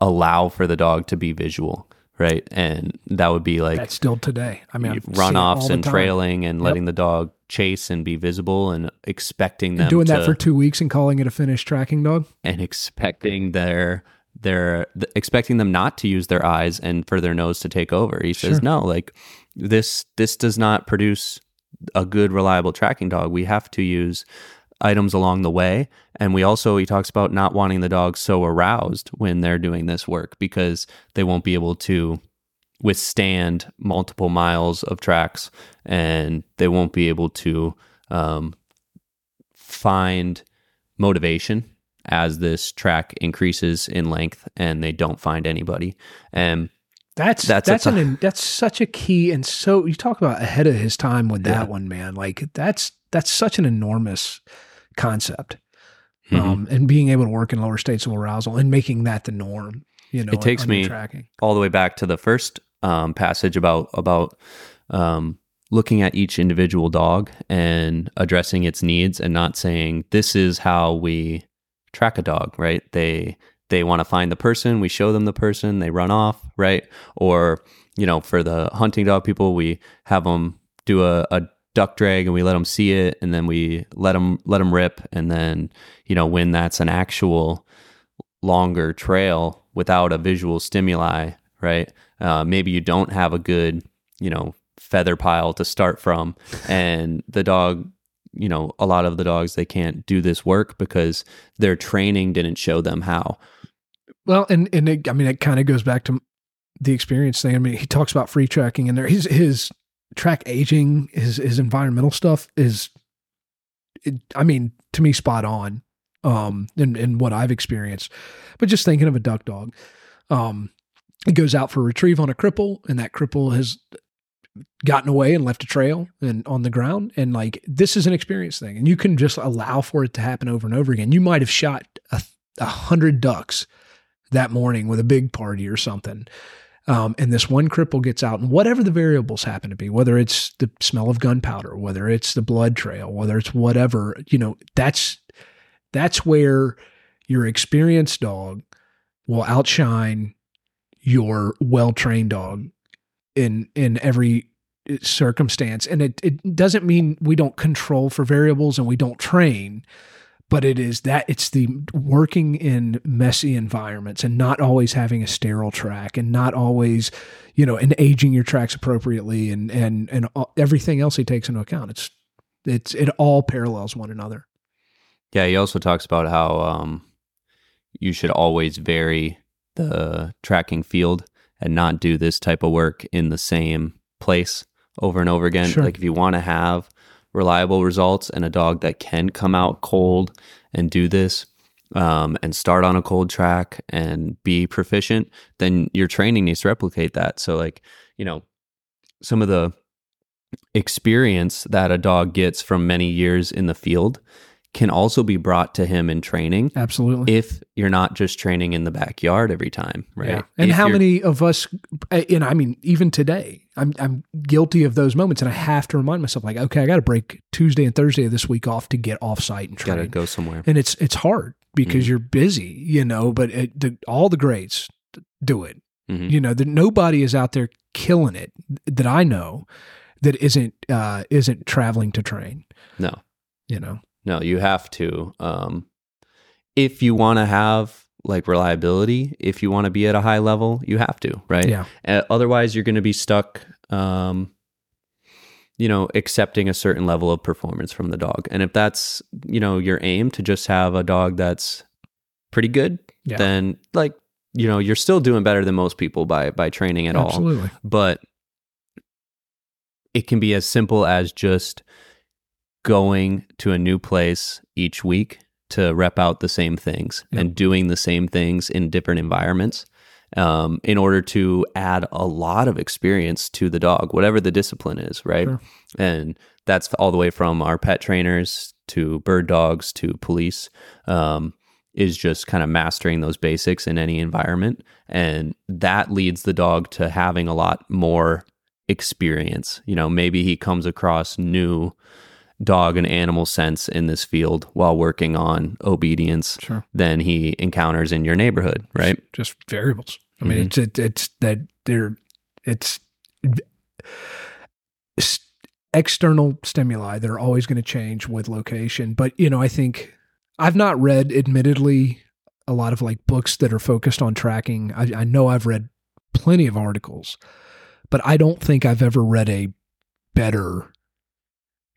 allow for the dog to be visual right? And that would be like that's still today. I mean I've seen it all runoffs and trailing and letting the dog chase and be visible and expecting them And doing that for two weeks and calling it a finished tracking dog? And expecting their their th- expecting them not to use their eyes and for their nose to take over. He says no, like this this does not produce a good reliable tracking dog. We have to use items along the way. And we also he talks about not wanting the dog so aroused when they're doing this work because they won't be able to withstand multiple miles of tracks and they won't be able to um, find motivation as this track increases in length and they don't find anybody. And That's That's that's an that's such a key and so you talk about ahead of his time with that Yeah. one man. Like that's that's such an enormous concept Mhm. um and being able to work in lower states of arousal and making that the norm you know It takes me- tracking. all the way back to the first um, passage about about um, looking at each individual dog and addressing its needs and not saying this is how we track a dog right? They they want to find the person we show them the person they run off right? Or you know for the hunting dog people we have them do a, a duck drag and we let them see it and then we let them let them rip and then you know when that's an actual longer trail without a visual stimuli, right? Uh, maybe you don't have a good, you know, feather pile to start from, and the dog, you know, a lot of the dogs they can't do this work because their training didn't show them how. well and and it, i mean it kind of goes back to the experience thing i mean he talks about free tracking and there his his track aging his his environmental stuff is it, i mean to me spot on um in, in what i've experienced. But just thinking of a duck dog um he goes out for retrieve on a cripple and that cripple has gotten away and left a trail and on the ground. And like this is an experience thing and you can just allow for it to happen over and over again. You might have shot a, a hundred ducks that morning with a big party or something um, and this one cripple gets out and whatever the variables happen to be whether it's the smell of gunpowder whether it's the blood trail whether it's whatever you know that's that's where your experienced dog will outshine your well-trained dog in in every uh, circumstance. And it, it doesn't mean we don't control for variables and we don't train but it is that it's the working in messy environments and not always having a sterile track and not always you know and aging your tracks appropriately and and and everything else he takes into account it's it's it all parallels one another yeah he also talks about how um you should always vary the tracking field and not do this type of work in the same place over and over again. Sure. Like if you want to have reliable results and a dog that can come out cold and do this um, and start on a cold track and be proficient, then your training needs to replicate that. So, like, you know, some of the experience that a dog gets from many years in the field can also be brought to him in training. Absolutely. If you're not just training in the backyard every time, right? Yeah. And if how many of us, and I mean, even today, I'm, I'm guilty of those moments. And I have to remind myself, like, okay, I got to break Tuesday and Thursday of this week off to get off site and train. Got to go somewhere. And it's, it's hard because mm-hmm. you're busy, you know, but it, the, all the greats do it. Mm-hmm. You know, that nobody is out there killing it that I know that isn't, uh, isn't traveling to train. No. You know, no, you have to. Um, if you want to have like reliability, if you want to be at a high level, you have to, right? Yeah. Uh, otherwise, you're going to be stuck. Um, you know, accepting a certain level of performance from the dog, and if that's you know your aim to just have a dog that's pretty good, yeah. then like you know you're still doing better than most people by by training at Absolutely. all. But it can be as simple as just going to a new place each week to rep out the same things yep. and doing the same things in different environments um, in order to add a lot of experience to the dog, whatever the discipline is, right? Sure. And that's all the way from our pet trainers to bird dogs to police. Um, is just kind of mastering those basics in any environment. And that leads the dog to having a lot more experience. You know, maybe he comes across new dog and animal sense in this field while working on obedience sure. than he encounters in your neighborhood, right? Just variables. I mean, mm-hmm. it's it, it's that they're it's, it's external stimuli. They're always going to change with location, but you know, I think I've not read, admittedly, a lot of like books that are focused on tracking. I, I know I've read plenty of articles, but I don't think I've ever read a better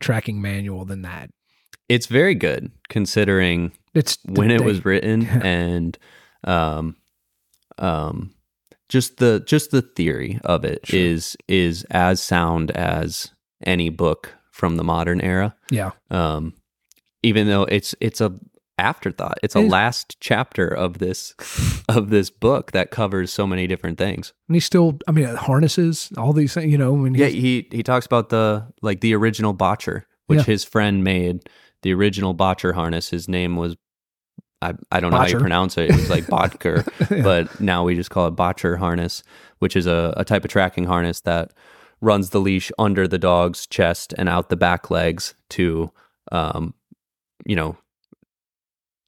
tracking manual than that. It's very good considering it's when it was written and um um just the just the theory of it sure. is is as sound as any book from the modern era. Yeah. Um even though it's it's a afterthought. It's a last chapter of this of this book that covers so many different things. And he still, I mean, harnesses all these things. You know, when yeah, he he talks about the like the original botcher, which yeah. his friend made. The original botcher harness. His name was. I, I don't know how you pronounce it. It was like Botker, yeah. but now we just call it Botcher harness, which is a, a type of tracking harness that runs the leash under the dog's chest and out the back legs to, um, you know,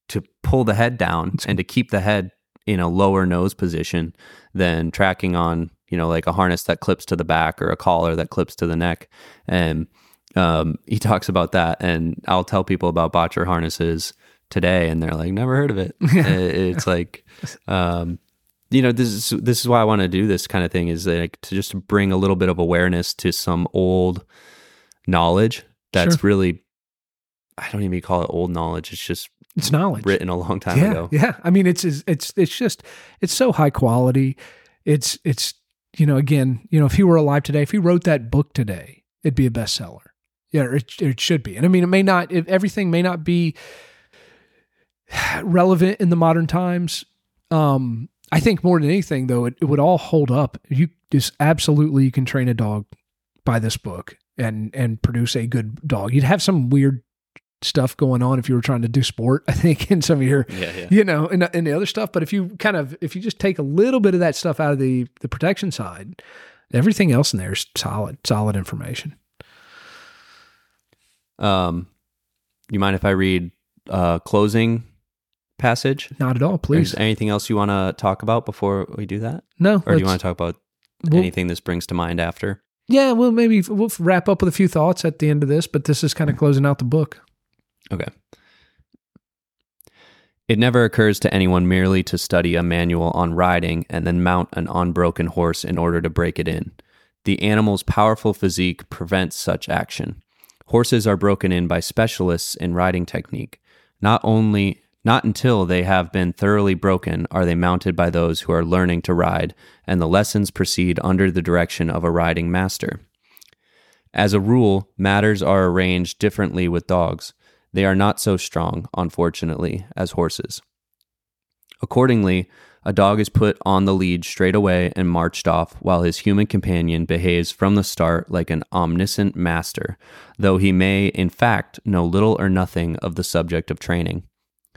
to pull the head down and to keep the head in a lower nose position than tracking on you know like a harness that clips to the back or a collar that clips to the neck and um, he talks about that and i'll tell people about botcher harnesses today and they're like never heard of it it's like um, you know this is this is why i want to do this kind of thing is like to just bring a little bit of awareness to some old knowledge that's sure. really i don't even call it old knowledge it's just it's knowledge written a long time yeah, ago. Yeah. I mean, it's, it's, it's just, it's so high quality. It's, it's, you know, again, you know, if he were alive today, if he wrote that book today, it'd be a bestseller. Yeah, it, it should be. And I mean, it may not, if everything may not be relevant in the modern times. Um, I think more than anything though, it, it would all hold up. You just absolutely, you can train a dog by this book and and produce a good dog. You'd have some weird stuff going on if you were trying to do sport. I think in some of your, Yeah, yeah. you know, in, in the other stuff. But if you kind of if you just take a little bit of that stuff out of the the protection side, everything else in there is solid, solid information. Um, you mind if I read uh, closing passage? Not at all, please. Is anything else you want to talk about before we do that, No, or do you want to talk about we'll- anything this brings to mind after? Yeah, well, maybe we'll wrap up with a few thoughts at the end of this, but this is kind of closing out the book. Okay. It never occurs to anyone merely to study a manual on riding and then mount an unbroken horse in order to break it in. The animal's powerful physique prevents such action. Horses are broken in by specialists in riding technique. Not only not until they have been thoroughly broken are they mounted by those who are learning to ride, and the lessons proceed under the direction of a riding master. As a rule, matters are arranged differently with dogs. They are not so strong, unfortunately, as horses. Accordingly, a dog is put on the lead straight away and marched off, while his human companion behaves from the start like an omniscient master, though he may, in fact, know little or nothing of the subject of training.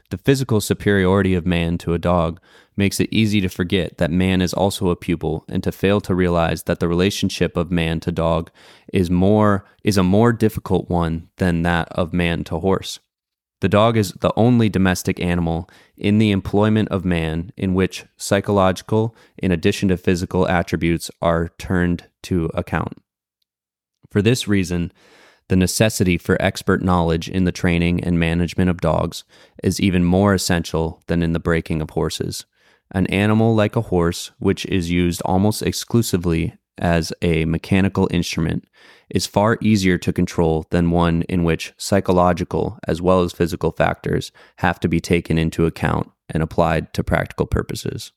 The physical superiority of man to a dog makes it easy to forget that man is also a pupil and to fail to realize that the relationship of man to dog is more is a more difficult one than that of man to horse. The dog is the only domestic animal in the employment of man in which psychological in addition to physical attributes are turned to account. For this reason, the necessity for expert knowledge in the training and management of dogs is even more essential than in the breaking of horses. An animal like a horse, which is used almost exclusively as a mechanical instrument, is far easier to control than one in which psychological as well as physical factors have to be taken into account and applied to practical purposes.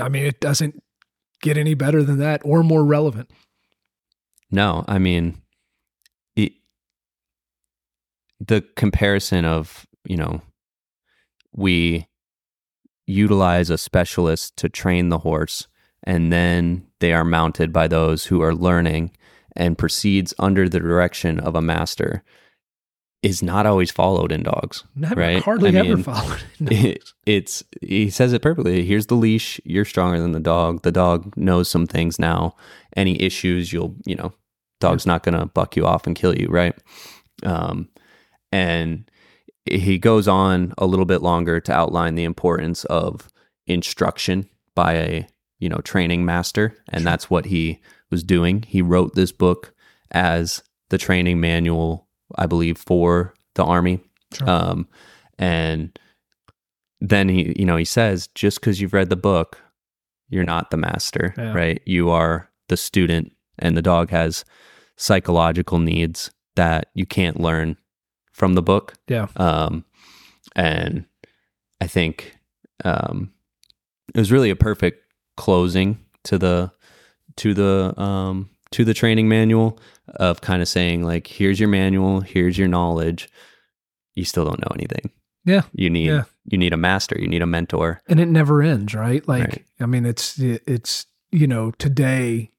I mean, it doesn't get any better than that or more relevant. No, I mean, it, the comparison of, you know, we utilize a specialist to train the horse and then they are mounted by those who are learning and proceeds under the direction of a master is not always followed in dogs. Right? hardly I ever mean, followed. It, it's he says it perfectly. Here's the leash. You're stronger than the dog. The dog knows some things now. Any issues, you'll you know, dog's not gonna buck you off and kill you, right? Um, and he goes on a little bit longer to outline the importance of instruction by a you know training master, and that's what he was doing. He wrote this book as the training manual, I believe, for the army. Sure. Um, and then he, you know, he says, just because you've read the book, you're not the master, Yeah. right? You are the student, and the dog has psychological needs that you can't learn from the book. yeah. Um, and I think um, it was really a perfect closing to the to the um, to the training manual of kind of saying like, here's your manual, here's your knowledge. You still don't know anything. Yeah. You need Yeah. you need a master. You need a mentor. and it never ends right like Right. i mean it's it's you know today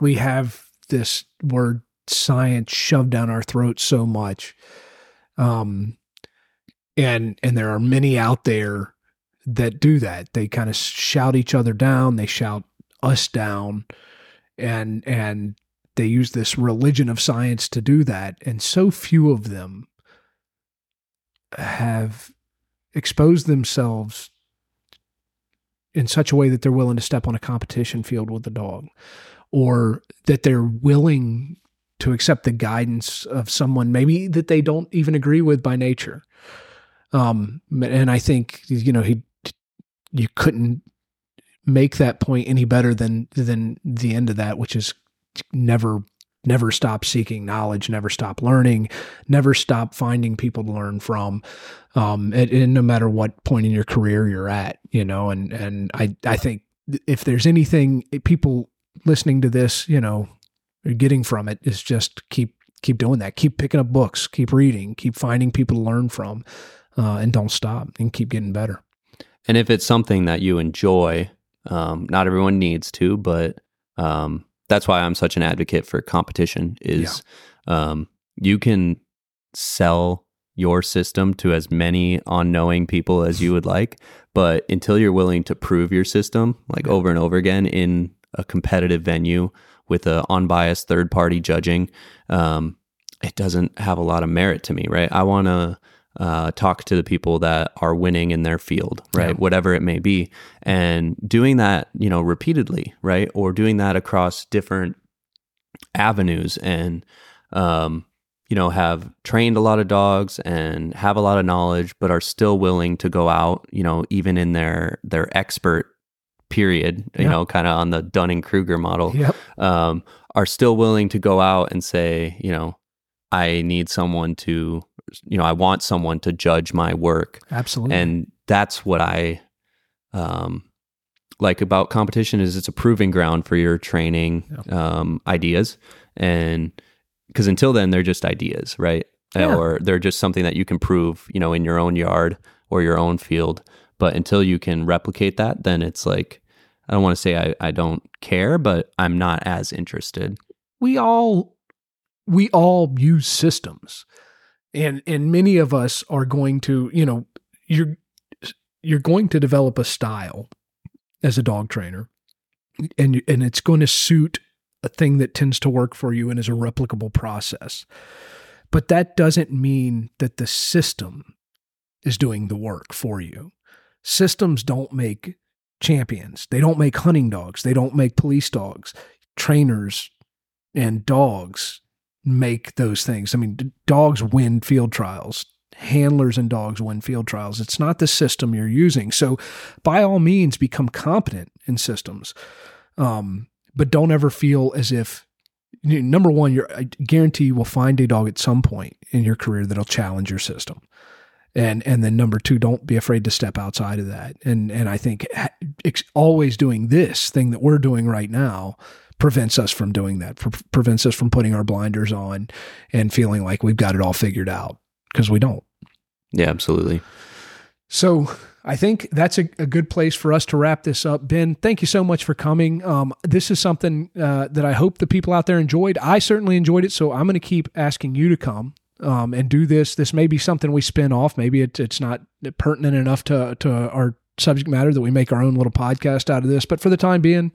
we have this word science shoved down our throats so much um and and there are many out there that do that. They kind of shout each other down they shout us down and and they use this religion of science to do that and so few of them have exposed themselves in such a way that they're willing to step on a competition field with the dog or that they're willing to accept the guidance of someone maybe that they don't even agree with by nature. Um and i think you know he you couldn't make that point any better than than the end of that which is never never stop seeking knowledge never stop learning never stop finding people to learn from um and, and no matter what point in your career you're at you know and and i i think if there's anything people listening to this you know are getting from it is just keep keep doing that. Keep picking up books keep reading keep finding people to learn from uh, and don't stop and keep getting better. And if it's something that you enjoy, um, not everyone needs to, but um, that's why I'm such an advocate for competition. Is um, you can sell your system to as many unknowing people as you would like, but until you're willing to prove your system like over and over again in a competitive venue with a unbiased third party judging, um, it doesn't have a lot of merit to me, right? I want to uh, talk to the people that are winning in their field, right? Yeah. Whatever it may be. And doing that, you know, repeatedly, right? Or doing that across different avenues and, um, you know, have trained a lot of dogs and have a lot of knowledge, but are still willing to go out, you know, even in their their expert period, you know, kind of on the Dunning Kruger model, yep. um, are still willing to go out and say, you know, I need someone to, you know, I want someone to judge my work. Absolutely. And that's what I um, like about competition is it's a proving ground for your training um, ideas. And because until then, they're just ideas, right? Yeah. Or they're just something that you can prove, you know, in your own yard or your own field. But until you can replicate that, then it's like, I don't want to say I, I don't care, but I'm not as interested. We all we all use systems. And and many of us are going to you know you're you're going to develop a style as a dog trainer and and it's going to suit a thing that tends to work for you and is a replicable process. But that doesn't mean that the system is doing the work for you systems don't make champions they don't make hunting dogs they don't make police dogs trainers and dogs make those things. I mean, dogs win field trials. Handlers and dogs win field trials. It's not the system you're using. So, by all means, become competent in systems, um, but don't ever feel as if number one, you're, I guarantee you will find a dog at some point in your career that'll challenge your system. And and then number two, don't be afraid to step outside of that. And and I think always doing this thing that we're doing right now prevents us from doing that, pre- prevents us from putting our blinders on and feeling like we've got it all figured out because we don't. Yeah, absolutely. So I think that's a, a, good place for us to wrap this up. Ben, thank you so much for coming. Um, this is something uh, that I hope the people out there enjoyed. I certainly enjoyed it, so I'm going to keep asking you to come um, and do this. This may be something we spin off. Maybe it, it's not pertinent enough to to our subject matter that we make our own little podcast out of this. But for the time being,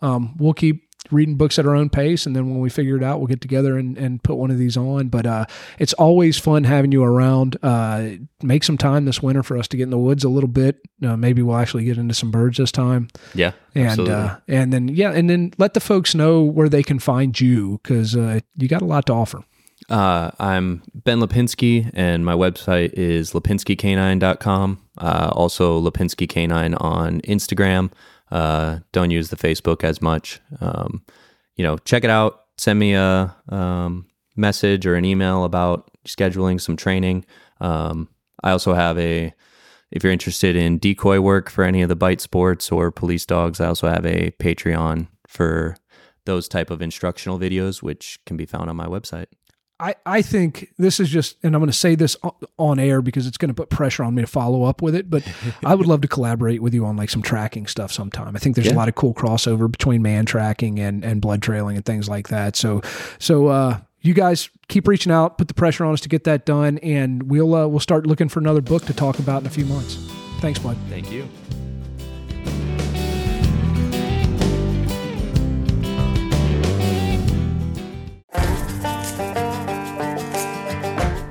um, we'll keep reading books at our own pace. And then when we figure it out, we'll get together and, and put one of these on. But uh, it's always fun having you around. Uh, make some time this winter for us to get in the woods a little bit. Uh, maybe we'll actually get into some birds this time. Yeah. And, uh, and then, yeah. And then let the folks know where they can find you because uh, you got a lot to offer. Uh, I'm Ben Lepinski, and my website is lepinskik9.com. Uh, also, Lepinski Canine on Instagram. Uh, don't use the Facebook as much. Um, you know, check it out. Send me a um, message or an email about scheduling some training. Um, I also have a, if you're interested in decoy work for any of the bite sports or police dogs, I also have a Patreon for those type of instructional videos, which can be found on my website. I, I think this is just, and I'm going to say this on air because it's going to put pressure on me to follow up with it. But I would love to collaborate with you on like some tracking stuff sometime. I think there's yeah. a lot of cool crossover between man tracking and and blood trailing and things like that. So so uh, you guys keep reaching out, put the pressure on us to get that done, and we'll uh, we'll start looking for another book to talk about in a few months. Thanks, bud. Thank you.